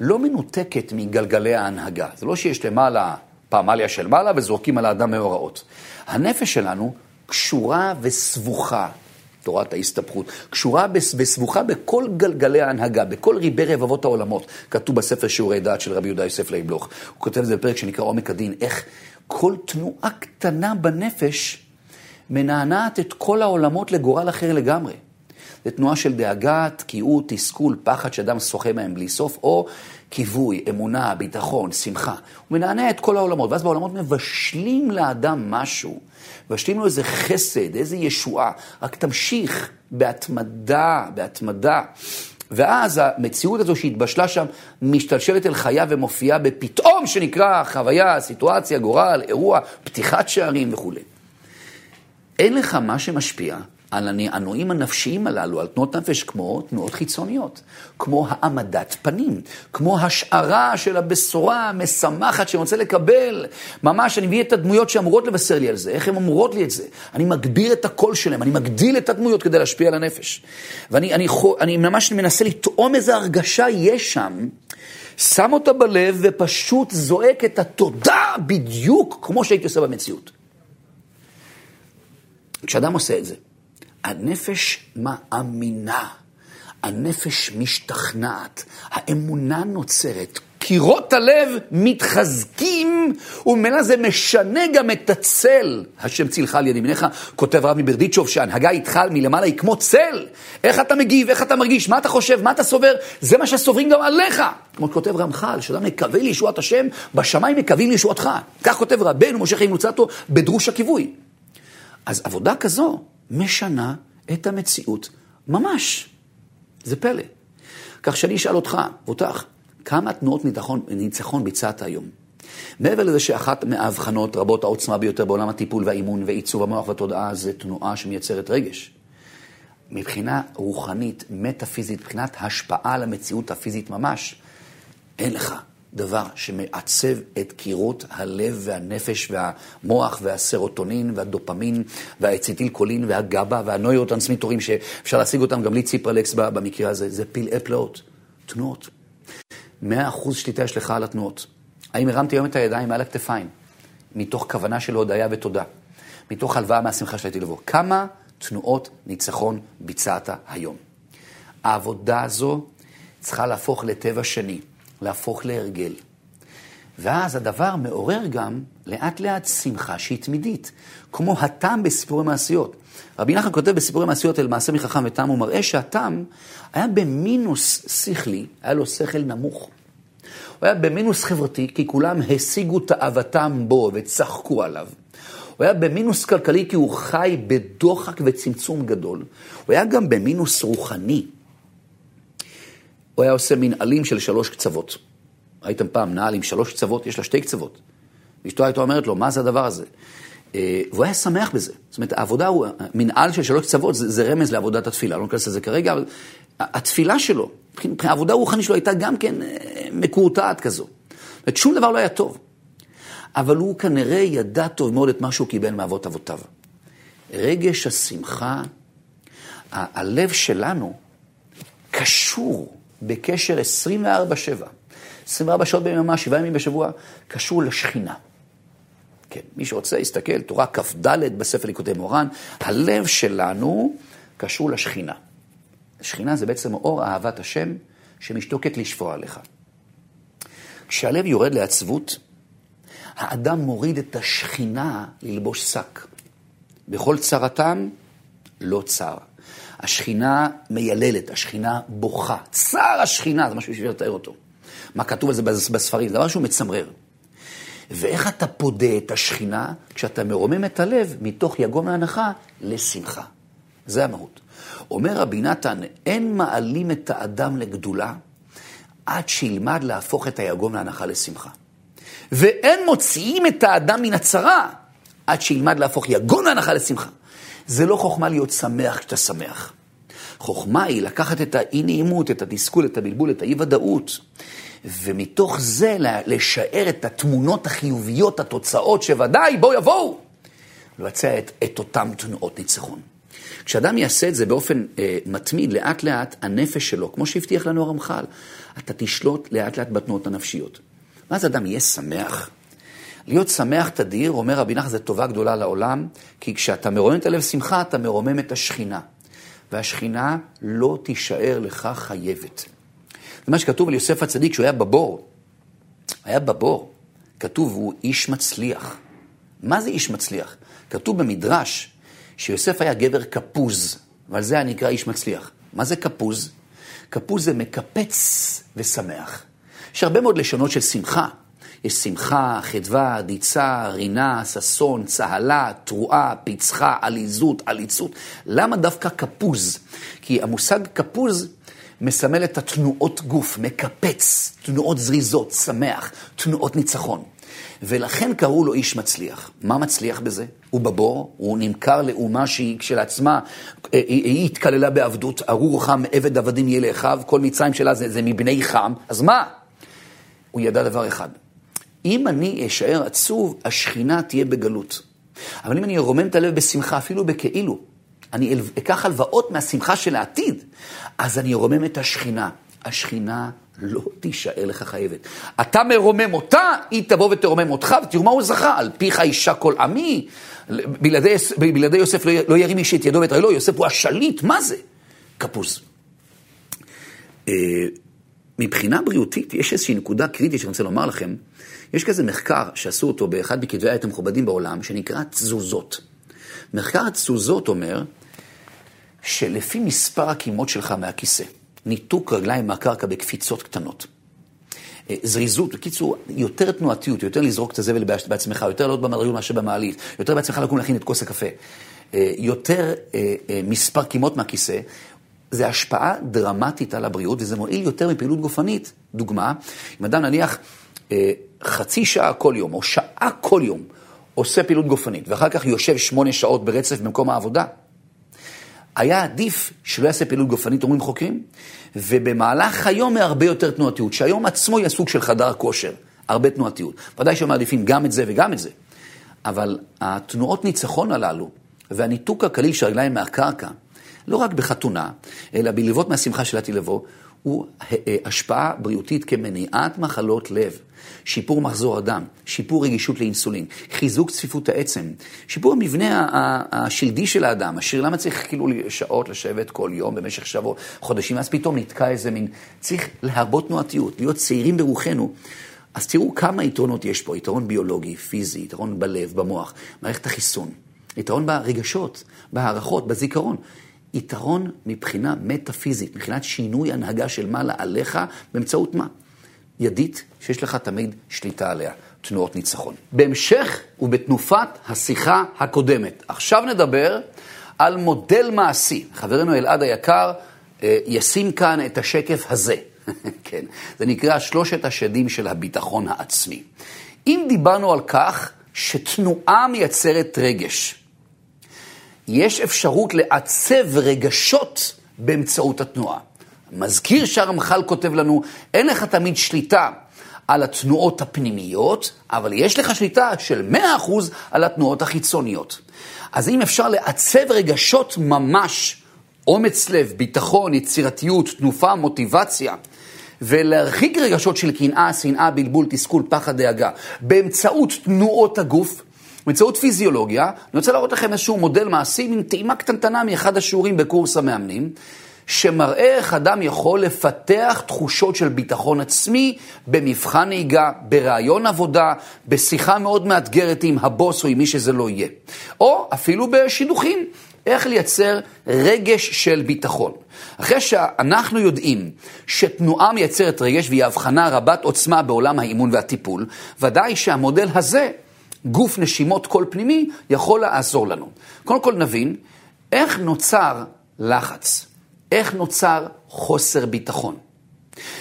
לא מנותקת מגלגלי ההנהגה. זה לא שיש למעלה פמליה של מעלה וזורקים על האדם מאורעות. הנפש שלנו קשורה וסבוכה, תורת ההסתבכות, קשורה וסבוכה בכל גלגלי ההנהגה, בכל ריבי רבבות העולמות. כתוב בספר שיעורי דעת של רבי יהודה יוסף לייבלוך. הוא כותב את זה בפרק שנקרא עומק הדין, איך כל תנועה קטנה בנפש מנענעת את כל העולמות לגורל אחר לגמרי. זו תנועה של דאגה, תקיעות, תסכול, פחד שאדם שוחה מהם בלי סוף, או כיווי, אמונה, ביטחון, שמחה. הוא מנענע את כל העולמות, ואז בעולמות מבשלים לאדם משהו. מבשלים לו איזה חסד, איזה ישועה. רק תמשיך בהתמדה, בהתמדה. ואז המציאות הזו שהתבשלה שם משתלשלת אל חיה ומופיעה בפתאום שנקרא חוויה, סיטואציה, גורל, אירוע, פתיחת שערים וכולי. אין לך מה שמשפיע על הנועים הנפשיים הללו, על תנועות נפש, כמו תנועות חיצוניות, כמו העמדת פנים, כמו השערה של הבשורה המשמחת שאני רוצה לקבל. ממש, אני מביא את הדמויות שאמורות לבשר לי על זה, איך הן אומרות לי את זה. אני מגביר את הקול שלהן, אני מגדיל את הדמויות כדי להשפיע על הנפש. ואני אני, אני ממש מנסה לטעום איזה הרגשה יש שם. שם אותה בלב ופשוט זועק את התודה בדיוק כמו שהייתי עושה במציאות. כשאדם עושה את זה, הנפש מאמינה, הנפש משתכנעת, האמונה נוצרת, קירות הלב מתחזקים, וממילא זה משנה גם את הצל. השם צילך על יד ימיניך, כותב רב מברדיצ'וב, שהנהגה איתך מלמעלה היא כמו צל. איך אתה מגיב, איך אתה מרגיש, מה אתה חושב, מה אתה סובר, זה מה שסוברים גם עליך. כמו שכותב רמח"ל, שאדם מקווה לישועת השם, בשמיים מקווים לישועתך. כך כותב רבנו משה חיים לוצטו בדרוש הכיווי. אז עבודה כזו משנה את המציאות ממש. זה פלא. כך שאני אשאל אותך, אותך, כמה תנועות ניצחון, ניצחון ביצעת היום? מעבר לזה שאחת מהאבחנות רבות העוצמה ביותר בעולם הטיפול והאימון ועיצוב המוח והתודעה זה תנועה שמייצרת רגש. מבחינה רוחנית, מטאפיזית, מבחינת השפעה על המציאות הפיזית ממש, אין לך. דבר שמעצב את קירות הלב והנפש והמוח והסרוטונין והדופמין והאציטיל קולין והגבה והנוירוטרנסמיטורים שאפשר להשיג אותם גם בלי ציפרלקס במקרה הזה, זה פלאי פלאות, תנועות. מאה אחוז שליטה יש לך על התנועות. האם הרמתי היום את הידיים מעל הכתפיים? מתוך כוונה של הודיה ותודה. מתוך הלוואה מהשמחה שהייתי לבוא. כמה תנועות ניצחון ביצעת היום? העבודה הזו צריכה להפוך לטבע שני. להפוך להרגל. ואז הדבר מעורר גם לאט לאט שמחה שהיא תמידית, כמו הטעם בסיפורי מעשיות. רבי נחמן כותב בסיפורי מעשיות אל מעשה מחכם וטעם, הוא מראה שהטעם היה במינוס שכלי, היה לו שכל נמוך. הוא היה במינוס חברתי, כי כולם השיגו תאוותם בו וצחקו עליו. הוא היה במינוס כלכלי כי הוא חי בדוחק וצמצום גדול. הוא היה גם במינוס רוחני, הוא היה עושה מנעלים של שלוש קצוות. ראיתם פעם נעל עם שלוש קצוות, יש לה שתי קצוות. ואשתו הייתה אומרת לו, מה זה הדבר הזה? אה, והוא היה שמח בזה. זאת אומרת, העבודה הוא, מנעל של שלוש קצוות זה, זה רמז לעבודת התפילה, לא ניכנס לזה כרגע, אבל התפילה שלו, העבודה הרוחנית שלו הייתה גם כן אה, מקורטעת כזו. זאת שום דבר לא היה טוב. אבל הוא כנראה ידע טוב מאוד את מה שהוא קיבל מאבות אבותיו. רגש השמחה, הלב שלנו קשור בקשר 24-7. 24 שעות ביממה, 7 ימים בשבוע, קשור לשכינה. כן, מי שרוצה יסתכל, תורה כ"ד בספר ליקודי מורן, הלב שלנו קשור לשכינה. שכינה זה בעצם אור אהבת השם שמשתוקק לשפוע עליך. כשהלב יורד לעצבות, האדם מוריד את השכינה ללבוש שק. בכל צרתם, לא צר. השכינה מייללת, השכינה בוכה. צר השכינה, זה משהו בשביל לתאר אותו. מה כתוב על זה בספרים, זה דבר שהוא מצמרר. ואיך אתה פודה את השכינה? כשאתה מרומם את הלב מתוך יגון ההנחה לשמחה. זה המהות. אומר רבי נתן, אין מעלים את האדם לגדולה עד שילמד להפוך את היגון להנחה לשמחה. ואין מוציאים את האדם מן הצרה עד שילמד להפוך יגון להנחה לשמחה. זה לא חוכמה להיות שמח כשאתה שמח. חוכמה היא לקחת את האי-נעימות, את התסכול, את הבלבול, את האי-ודאות, ומתוך זה לשער את התמונות החיוביות, התוצאות שוודאי, בואו יבואו, לבצע את, את אותן תנועות ניצחון. כשאדם יעשה את זה באופן אה, מתמיד, לאט לאט, הנפש שלו, כמו שהבטיח לנו הרמח"ל, אתה תשלוט לאט לאט בתנועות הנפשיות. ואז אדם יהיה שמח. להיות שמח תדיר, אומר רבי נחמן, זו טובה גדולה לעולם, כי כשאתה מרומם את הלב שמחה, אתה מרומם את השכינה. והשכינה לא תישאר לך חייבת. זה מה שכתוב על יוסף הצדיק, שהוא היה בבור. היה בבור. כתוב, הוא איש מצליח. מה זה איש מצליח? כתוב במדרש שיוסף היה גבר כפוז, ועל זה היה נקרא איש מצליח. מה זה כפוז? כפוז זה מקפץ ושמח. יש הרבה מאוד לשונות של שמחה. יש שמחה, חדווה, דיצה, רינה, ששון, צהלה, תרועה, פצחה, עליזות, עליצות. למה דווקא כפוז? כי המושג כפוז מסמל את התנועות גוף, מקפץ, תנועות זריזות, שמח, תנועות ניצחון. ולכן קראו לו איש מצליח. מה מצליח בזה? הוא בבור, הוא נמכר לאומה שהיא כשלעצמה, היא, היא התקללה בעבדות, ארור חם, עבד עבדים יהיה לאחיו, כל מצרים שלה זה, זה מבני חם, אז מה? הוא ידע דבר אחד, אם אני אשאר עצוב, השכינה תהיה בגלות. אבל אם אני ארומם את הלב בשמחה, אפילו בכאילו, אני אקח הלוואות מהשמחה של העתיד, אז אני ארומם את השכינה. השכינה לא תישאר לך חייבת. אתה מרומם אותה, היא תבוא ותרומם אותך, ותראו מה הוא זכה, על פיך אישה כל עמי. בלעדי, בלעדי יוסף לא, לא ירים איש את ידו ואת רגלו, יוסף הוא השליט, מה זה? כפוז. אה, מבחינה בריאותית, יש איזושהי נקודה קריטית שאני רוצה לומר לכם. יש כזה מחקר שעשו אותו באחד מכתבי העת המכובדים בעולם, שנקרא תזוזות. מחקר התזוזות אומר שלפי מספר הקימות שלך מהכיסא, ניתוק רגליים מהקרקע בקפיצות קטנות, אה, זריזות, בקיצור, יותר תנועתיות, יותר לזרוק את הזבל בעצמך, יותר לעלות במדרגות מאשר במעלית, יותר בעצמך לקום להכין את כוס הקפה, אה, יותר אה, מספר קימות מהכיסא, זה השפעה דרמטית על הבריאות, וזה מועיל יותר מפעילות גופנית. דוגמה, אם אדם נניח חצי שעה כל יום, או שעה כל יום, עושה פעילות גופנית, ואחר כך יושב שמונה שעות ברצף במקום העבודה, היה עדיף שלא יעשה פעילות גופנית, אומרים חוקרים, ובמהלך היום הרבה יותר תנועתיות, שהיום עצמו יהיה סוג של חדר כושר, הרבה תנועתיות. ודאי שמעדיפים גם את זה וגם את זה, אבל התנועות ניצחון הללו, והניתוק הקליל של הרגליים מהקרקע, לא רק בחתונה, אלא בלוות מהשמחה שלעתיד לבוא, הוא אה, אה, השפעה בריאותית כמניעת מחלות לב, שיפור מחזור הדם, שיפור רגישות לאינסולין, חיזוק צפיפות העצם, שיפור המבנה השלדי של האדם, אשר למה צריך כאילו שעות לשבת כל יום במשך שבוע, חודשים, אז פתאום נתקע איזה מין, צריך להרבות תנועתיות, להיות צעירים ברוחנו. אז תראו כמה יתרונות יש פה, יתרון ביולוגי, פיזי, יתרון בלב, במוח, מערכת החיסון, יתרון ברגשות, בהערכות, בזיכרון. יתרון מבחינה מטאפיזית, מבחינת שינוי הנהגה של מעלה עליך, באמצעות מה? ידית שיש לך תמיד שליטה עליה, תנועות ניצחון. בהמשך ובתנופת השיחה הקודמת. עכשיו נדבר על מודל מעשי. חברנו אלעד היקר אה, ישים כאן את השקף הזה. (laughs) כן, זה נקרא שלושת השדים של הביטחון העצמי. אם דיברנו על כך שתנועה מייצרת רגש, יש אפשרות לעצב רגשות באמצעות התנועה. מזכיר שהרמח"ל כותב לנו, אין לך תמיד שליטה על התנועות הפנימיות, אבל יש לך שליטה של 100% על התנועות החיצוניות. אז אם אפשר לעצב רגשות ממש, אומץ לב, ביטחון, יצירתיות, תנופה, מוטיבציה, ולהרחיק רגשות של קנאה, שנאה, בלבול, תסכול, פחד, דאגה, באמצעות תנועות הגוף, באמצעות פיזיולוגיה, אני רוצה להראות לכם איזשהו מודל מעשי, מין טעימה קטנטנה מאחד השיעורים בקורס המאמנים, שמראה איך אדם יכול לפתח תחושות של ביטחון עצמי במבחן נהיגה, בראיון עבודה, בשיחה מאוד מאתגרת עם הבוס או עם מי שזה לא יהיה. או אפילו בשידוכים, איך לייצר רגש של ביטחון. אחרי שאנחנו יודעים שתנועה מייצרת רגש והיא הבחנה רבת עוצמה בעולם האימון והטיפול, ודאי שהמודל הזה, גוף נשימות קול פנימי, יכול לעזור לנו. קודם כל נבין איך נוצר לחץ. איך נוצר חוסר ביטחון?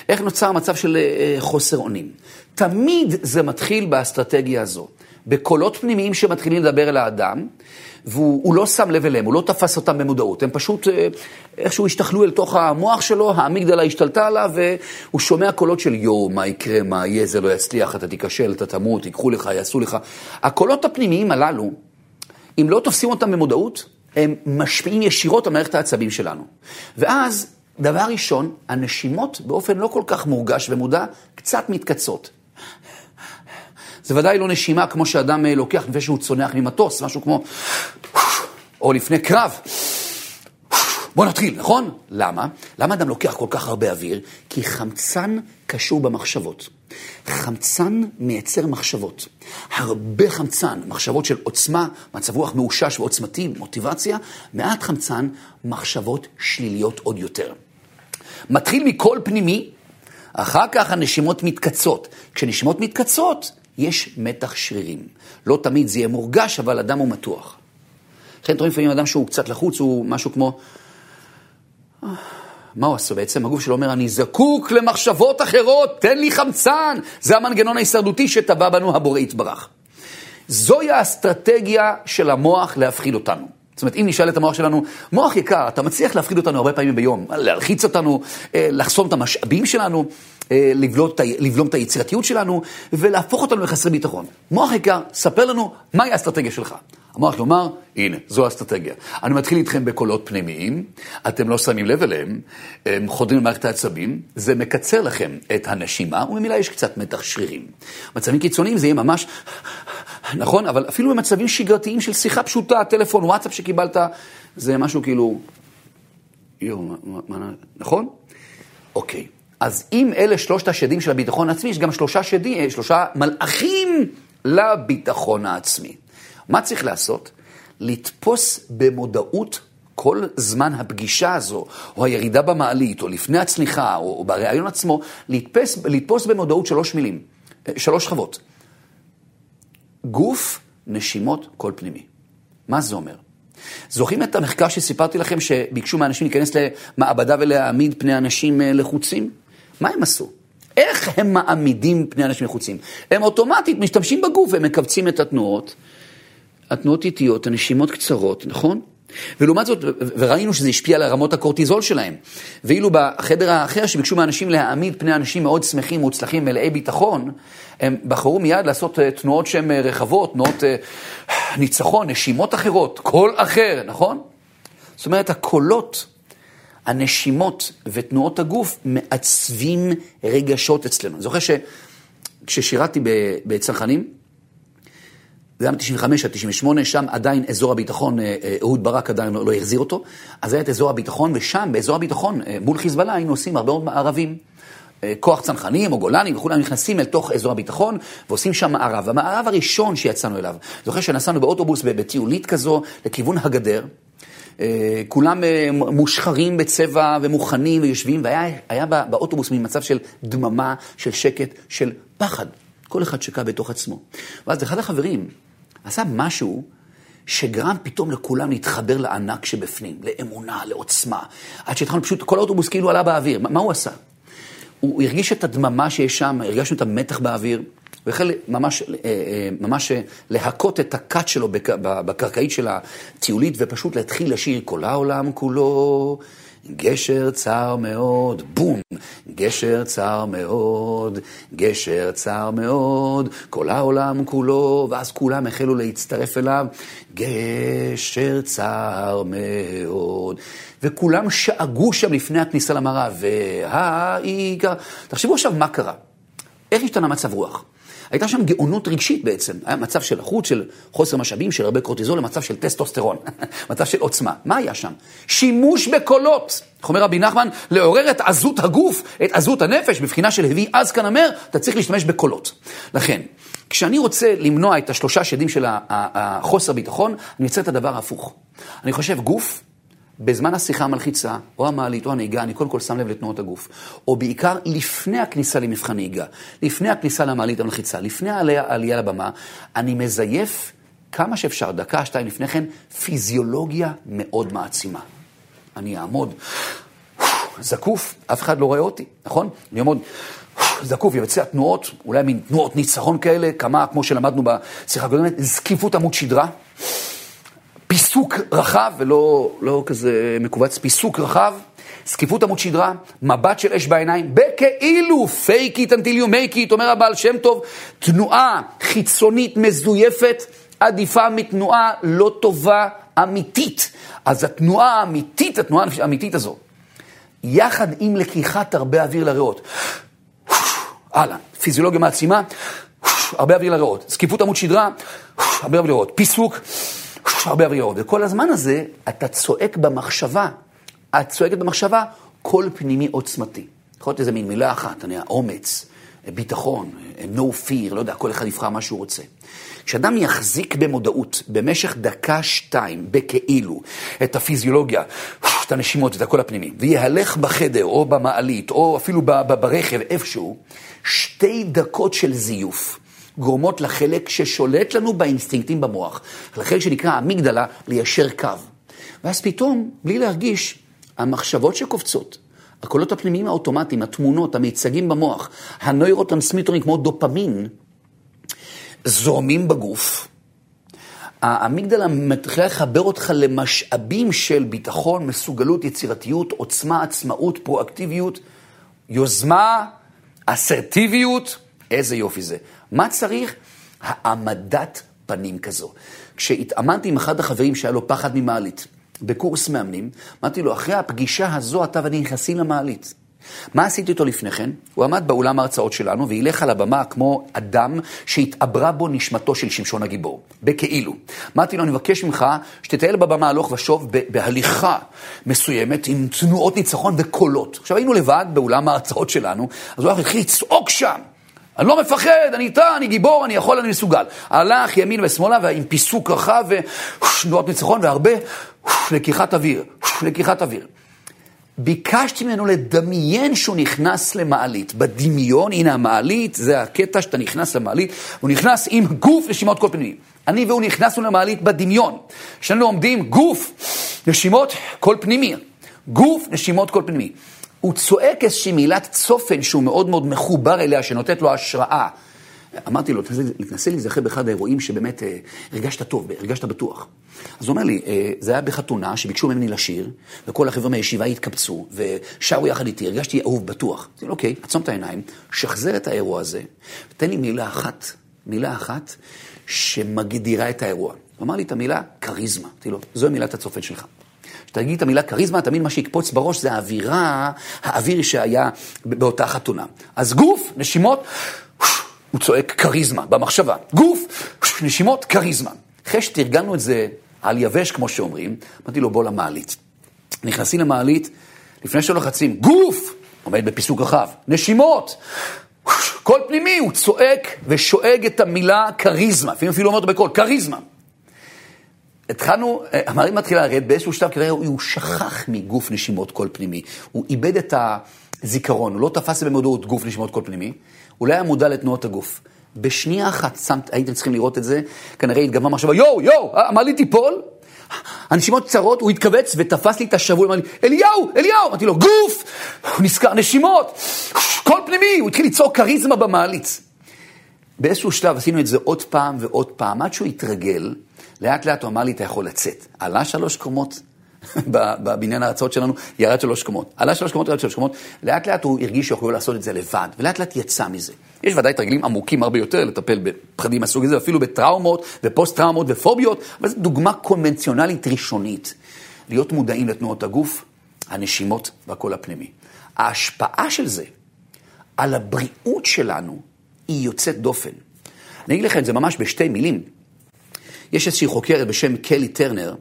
איך נוצר מצב של אה, חוסר אונים? תמיד זה מתחיל באסטרטגיה הזו, בקולות פנימיים שמתחילים לדבר אל האדם, והוא לא שם לב אליהם, הוא לא תפס אותם במודעות, הם פשוט אה, איכשהו השתכלו אל תוך המוח שלו, האמיגדלה השתלטה עליו, והוא שומע קולות של יואו, מה יקרה, מה יהיה, זה לא יצליח, אתה תיכשל, אתה תמות, ייקחו לך, יעשו לך. הקולות הפנימיים הללו, אם לא תופסים אותם במודעות, הם משפיעים ישירות על מערכת העצבים שלנו. ואז, דבר ראשון, הנשימות באופן לא כל כך מורגש ומודע, קצת מתקצות. זה ודאי לא נשימה כמו שאדם אה, לוקח לפני שהוא צונח ממטוס, משהו כמו... או לפני קרב. בוא נתחיל, נכון? למה? למה אדם לוקח כל כך הרבה אוויר? כי חמצן קשור במחשבות. חמצן מייצר מחשבות. הרבה חמצן, מחשבות של עוצמה, מצב רוח מאושש ועוצמתי, מוטיבציה, מעט חמצן, מחשבות שליליות עוד יותר. מתחיל מקול פנימי, אחר כך הנשימות מתקצות. כשנשימות מתקצות, יש מתח שרירים. לא תמיד זה יהיה מורגש, אבל אדם הוא מתוח. לכן אתם רואים לפעמים אדם שהוא קצת לחוץ, הוא משהו כמו... מה הוא עשה בעצם? הגוף שלו אומר, אני זקוק למחשבות אחרות, תן לי חמצן. זה המנגנון ההישרדותי שטבע בנו הבורא יתברך. זוהי האסטרטגיה של המוח להפחיד אותנו. זאת אומרת, אם נשאל את המוח שלנו, מוח יקר, אתה מצליח להפחיד אותנו הרבה פעמים ביום, להלחיץ אותנו, אה, לחסום את המשאבים שלנו, אה, לבלום את היצירתיות שלנו, ולהפוך אותנו לחסרי ביטחון. מוח יקר, ספר לנו מהי האסטרטגיה שלך. המוח לומר, הנה, זו האסטרטגיה. אני מתחיל איתכם בקולות פנימיים, אתם לא שמים לב אליהם, הם חודרים למערכת העצבים, זה מקצר לכם את הנשימה, וממילא יש קצת מתח שרירים. מצבים קיצוניים זה יהיה ממש, נכון, אבל אפילו במצבים שגרתיים של שיחה פשוטה, טלפון, וואטסאפ שקיבלת, זה משהו כאילו, יואו, נכון? אוקיי. אז אם אלה שלושת השדים של הביטחון העצמי, יש גם שלושה שדים, שלושה מלאכים לביטחון העצמי. מה צריך לעשות? לתפוס במודעות כל זמן הפגישה הזו, או הירידה במעלית, או לפני הצניחה, או, או בריאיון עצמו, לתפס, לתפוס במודעות שלוש מילים, שלוש שכבות. גוף, נשימות, קול פנימי. מה זה אומר? זוכרים את המחקר שסיפרתי לכם שביקשו מאנשים להיכנס למעבדה ולהעמיד פני אנשים אה, לחוצים? מה הם עשו? איך הם מעמידים פני אנשים לחוצים? הם אוטומטית משתמשים בגוף והם מכווצים את התנועות. התנועות איטיות, הנשימות קצרות, נכון? ולעומת זאת, וראינו שזה השפיע על רמות הקורטיזול שלהם. ואילו בחדר האחר שביקשו מאנשים להעמיד פני אנשים מאוד שמחים, מוצלחים, מלאי ביטחון, הם בחרו מיד לעשות אה, תנועות שהן אה, רחבות, תנועות אה, ניצחון, נשימות אחרות, קול אחר, נכון? זאת אומרת, הקולות, הנשימות ותנועות הגוף מעצבים רגשות אצלנו. אני זוכר שכששירתי בצנחנים, זה היה מ-95 עד 98, שם עדיין אזור הביטחון, אה, אה, אהוד ברק עדיין לא, לא החזיר אותו, אז היה את אזור הביטחון, ושם, באזור הביטחון, אה, מול חיזבאללה, היינו עושים הרבה מאוד מערבים. כוח צנחנים או גולנים וכולם נכנסים אל תוך אזור הביטחון ועושים שם מערב. המערב הראשון שיצאנו אליו, זוכר שנסענו באוטובוס בטיולית כזו לכיוון הגדר, כולם מושחרים בצבע ומוכנים ויושבים, והיה באוטובוס ממצב של דממה, של שקט, של פחד. כל אחד שקע בתוך עצמו. ואז אחד החברים, עשה משהו שגרם פתאום לכולם להתחבר לענק שבפנים, לאמונה, לעוצמה. עד שהתחלנו פשוט, כל האוטובוס כאילו עלה באוויר. מה הוא עשה? הוא הרגיש את הדממה שיש שם, הרגשנו את המתח באוויר, והחל ממש, אה, אה, ממש להכות את הקאט שלו בקרקעית של הטיולית, ופשוט להתחיל לשיר כל העולם כולו. גשר צר מאוד, בום, גשר צר מאוד, גשר צר מאוד, כל העולם כולו, ואז כולם החלו להצטרף אליו, גשר צר מאוד. וכולם שאגו שם לפני הכניסה למערב, והעיקר... תחשבו עכשיו מה קרה. איך השתנה מצב רוח? הייתה שם גאונות רגשית בעצם. היה מצב של לחוץ, של חוסר משאבים, של הרבה קורטיזול, למצב של טסטוסטרון, (laughs) מצב של עוצמה. מה היה שם? שימוש בקולות. איך אומר רבי נחמן? לעורר את עזות הגוף, את עזות הנפש, בבחינה של הביא אז כאן אומר, אתה צריך להשתמש בקולות. לכן, כשאני רוצה למנוע את השלושה שדים של החוסר ביטחון, אני יוצא את הדבר ההפוך. אני חושב גוף, בזמן השיחה המלחיצה, או המעלית, או הנהיגה, אני קודם כל שם לב לתנועות הגוף. או בעיקר לפני הכניסה למבחן נהיגה, לפני הכניסה למעלית המלחיצה, לפני העלייה לבמה, אני מזייף כמה שאפשר, דקה, שתיים לפני כן, פיזיולוגיה מאוד מעצימה. אני אעמוד זקוף, אף אחד לא רואה אותי, נכון? אני אעמוד זקוף, יבצע תנועות, אולי מין תנועות ניצחון כאלה, כמה, כמו שלמדנו בשיחה הקודמת, זקיפות עמוד שדרה. פיסוק רחב, ולא לא כזה מכווץ, פיסוק רחב, זקיפות עמוד שדרה, מבט של אש בעיניים, בכאילו fake it until you make it, אומר הבעל שם טוב, תנועה חיצונית מזויפת עדיפה מתנועה לא טובה אמיתית. אז התנועה האמיתית, התנועה האמיתית הזו, יחד עם לקיחת הרבה אוויר לריאות, הלאה, פיזיולוגיה מעצימה, הרבה אוויר לריאות, זקיפות עמוד שדרה, הרבה אוויר לריאות, פיסוק, הרבה אווירות. וכל הזמן הזה אתה צועק במחשבה, את צועקת במחשבה קול פנימי עוצמתי. יכול להיות איזה מין מילה אחת, אני אומץ, ביטחון, no fear, לא יודע, כל אחד יבחר מה שהוא רוצה. כשאדם יחזיק במודעות במשך דקה-שתיים, בכאילו, את הפיזיולוגיה, את הנשימות, את הקול הפנימי, ויהלך בחדר, או במעלית, או אפילו ברכב, איפשהו, שתי דקות של זיוף. גורמות לחלק ששולט לנו באינסטינקטים במוח, לחלק שנקרא אמיגדלה, ליישר קו. ואז פתאום, בלי להרגיש, המחשבות שקופצות, הקולות הפנימיים האוטומטיים, התמונות, המיצגים במוח, הנוירוטרנסמיטורים כמו דופמין, זורמים בגוף. האמיגדלה מתחילה לחבר אותך למשאבים של ביטחון, מסוגלות, יצירתיות, עוצמה, עצמאות, פרואקטיביות, יוזמה, אסרטיביות, איזה יופי זה. מה צריך? העמדת פנים כזו. כשהתאמנתי עם אחד החברים שהיה לו פחד ממעלית, בקורס מאמנים, אמרתי לו, אחרי הפגישה הזו אתה ואני נכנסים למעלית. מה עשיתי איתו לפני כן? הוא עמד באולם ההרצאות שלנו והילך על הבמה כמו אדם שהתעברה בו נשמתו של שמשון הגיבור, בכאילו. אמרתי לו, אני מבקש ממך שתטייל בבמה הלוך ושוב בהליכה מסוימת עם תנועות ניצחון וקולות. עכשיו היינו לבד באולם ההרצאות שלנו, אז הוא הלך לצעוק שם. אני לא מפחד, אני איתה, אני גיבור, אני יכול, אני מסוגל. הלך ימין ושמאלה ועם פיסוק רחב ותנועות ניצחון והרבה לקיחת אוויר, לקיחת אוויר. ביקשתי ממנו לדמיין שהוא נכנס למעלית. בדמיון, הנה המעלית, זה הקטע שאתה נכנס למעלית, הוא נכנס עם גוף נשימות כל פנימי. אני והוא נכנסנו למעלית בדמיון. שנינו עומדים, גוף, נשימות כל פנימי. גוף, נשימות כל פנימי. הוא צועק איזושהי מילת צופן שהוא מאוד מאוד מחובר אליה, שנותנת לו השראה. אמרתי לו, תנסה להיזכר באחד האירועים שבאמת אה, הרגשת טוב, הרגשת בטוח. אז הוא אומר לי, אה, זה היה בחתונה שביקשו ממני לשיר, וכל החבר'ה מהישיבה התקבצו, ושרו יחד איתי, הרגשתי אהוב, בטוח. אמרתי לו, אוקיי, עצום את העיניים, שחזר את האירוע הזה, ותן לי מילה אחת, מילה אחת שמגדירה את האירוע. הוא אמר לי את המילה כריזמה. אמרתי לו, זוהי מילת הצופן שלך. כשתגיד את המילה כריזמה, תמיד מה שיקפוץ בראש זה האווירה, האוויר שהיה באותה חתונה. אז גוף, נשימות, הוא צועק כריזמה במחשבה. גוף, נשימות, כריזמה. אחרי שתרגלנו את זה על יבש, כמו שאומרים, אמרתי לו, בוא למעלית. נכנסים למעלית, לפני שלוחצים, גוף, עומד בפיסוק רחב, נשימות, קול פנימי, הוא צועק ושואג את המילה כריזמה, לפעמים אפילו אומר אותו בקול, כריזמה. התחלנו, המערכת מתחילה לרדת, באיזשהו שלב כנראה הוא שכח מגוף נשימות קול פנימי. הוא איבד את הזיכרון, הוא לא תפס במודעות גוף נשימות קול פנימי, הוא לא היה מודע לתנועות הגוף. בשנייה אחת, שמת, הייתם צריכים לראות את זה, כנראה התגנבה מחשבה, יואו, יואו, המעלית תיפול, הנשימות קצרות, הוא התכווץ ותפס לי את השבוע, אמר לי, אליהו, אליהו! אמרתי לו, גוף! הוא נזכר, נשימות! קול פנימי! הוא התחיל ליצור כריזמה במעליץ. באיזשהו שלב עשינו את זה עוד פעם ועוד פעם, עד שהוא התרגל, לאט לאט הוא אמר לי, אתה יכול לצאת. עלה שלוש קומות, (laughs) בבניין ההרצאות שלנו, ירד שלוש קומות. עלה שלוש קומות, ירד שלוש קומות, לאט לאט הוא הרגיש שיכולו לעשות את זה לבד, ולאט לאט יצא מזה. יש ודאי תרגילים עמוקים הרבה יותר לטפל בפחדים מהסוג הזה, אפילו בטראומות ופוסט-טראומות ופוביות, אבל זו דוגמה קונבנציונלית ראשונית. להיות מודעים לתנועות הגוף, הנשימות והקול הפנימי. ההשפעה של זה על הבריאות שלנו היא יוצאת דופן. אני אגיד לך את זה ממש בשתי מילים. יש איזושהי חוקרת בשם קלי טרנר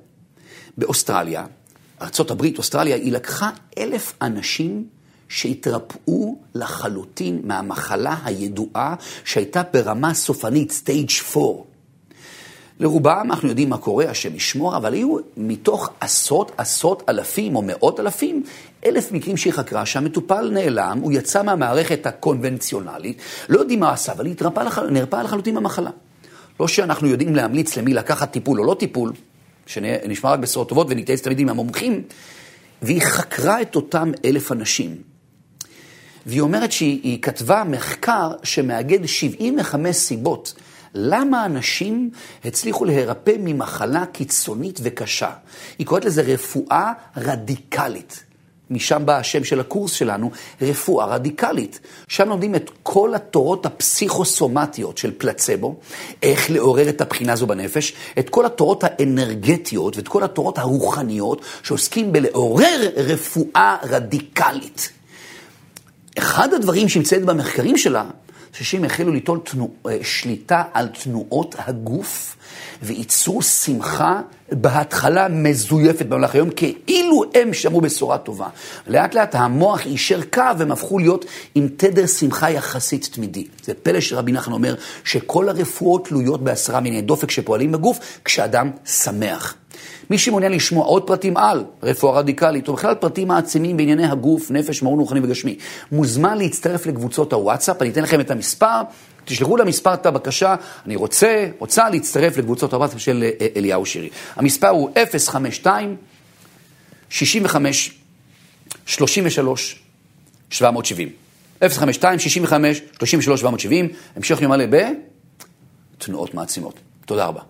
באוסטרליה, ארה"ב, אוסטרליה, היא לקחה אלף אנשים שהתרפאו לחלוטין מהמחלה הידועה שהייתה ברמה סופנית, stage 4. לרובם אנחנו יודעים מה קורה, השם ישמור, אבל היו מתוך עשרות עשרות אלפים או מאות אלפים, אלף מקרים שהיא חקרה שהמטופל נעלם, הוא יצא מהמערכת הקונבנציונלית, לא יודעים מה עשה, אבל היא נרפאה לחלוטין במחלה. לא שאנחנו יודעים להמליץ למי לקחת טיפול או לא טיפול, שנשמע רק בשורות טובות ונתייעץ תמיד עם המומחים, והיא חקרה את אותם אלף אנשים. והיא אומרת שהיא כתבה מחקר שמאגד 75 סיבות למה אנשים הצליחו להירפא ממחלה קיצונית וקשה. היא קוראת לזה רפואה רדיקלית. משם בא השם של הקורס שלנו, רפואה רדיקלית. שם לומדים את כל התורות הפסיכוסומטיות של פלצבו, איך לעורר את הבחינה הזו בנפש, את כל התורות האנרגטיות ואת כל התורות הרוחניות שעוסקים בלעורר רפואה רדיקלית. אחד הדברים שהמצאת במחקרים שלה, שהם החלו ליטול תנוע, אה, שליטה על תנועות הגוף וייצרו שמחה בהתחלה מזויפת במהלך היום, כאילו הם שמעו בשורה טובה. לאט לאט המוח יישר קו והם הפכו להיות עם תדר שמחה יחסית תמידי. זה פלא שרבי נחמן אומר שכל הרפואות תלויות בעשרה מיני דופק שפועלים בגוף כשאדם שמח. מי שמעוניין לשמוע עוד פרטים על רפואה רדיקלית, או בכלל פרטים מעצימים בענייני הגוף, נפש, מעון רוחני וגשמי, מוזמן להצטרף לקבוצות הוואטסאפ, אני אתן לכם את המספר, תשלחו למספר את הבקשה, אני רוצה, רוצה להצטרף לקבוצות הוואטסאפ של אה, אליהו שירי. המספר הוא 052 65 33 770. 052 65 33 770, המשך יום מלא בתנועות מעצימות. תודה רבה.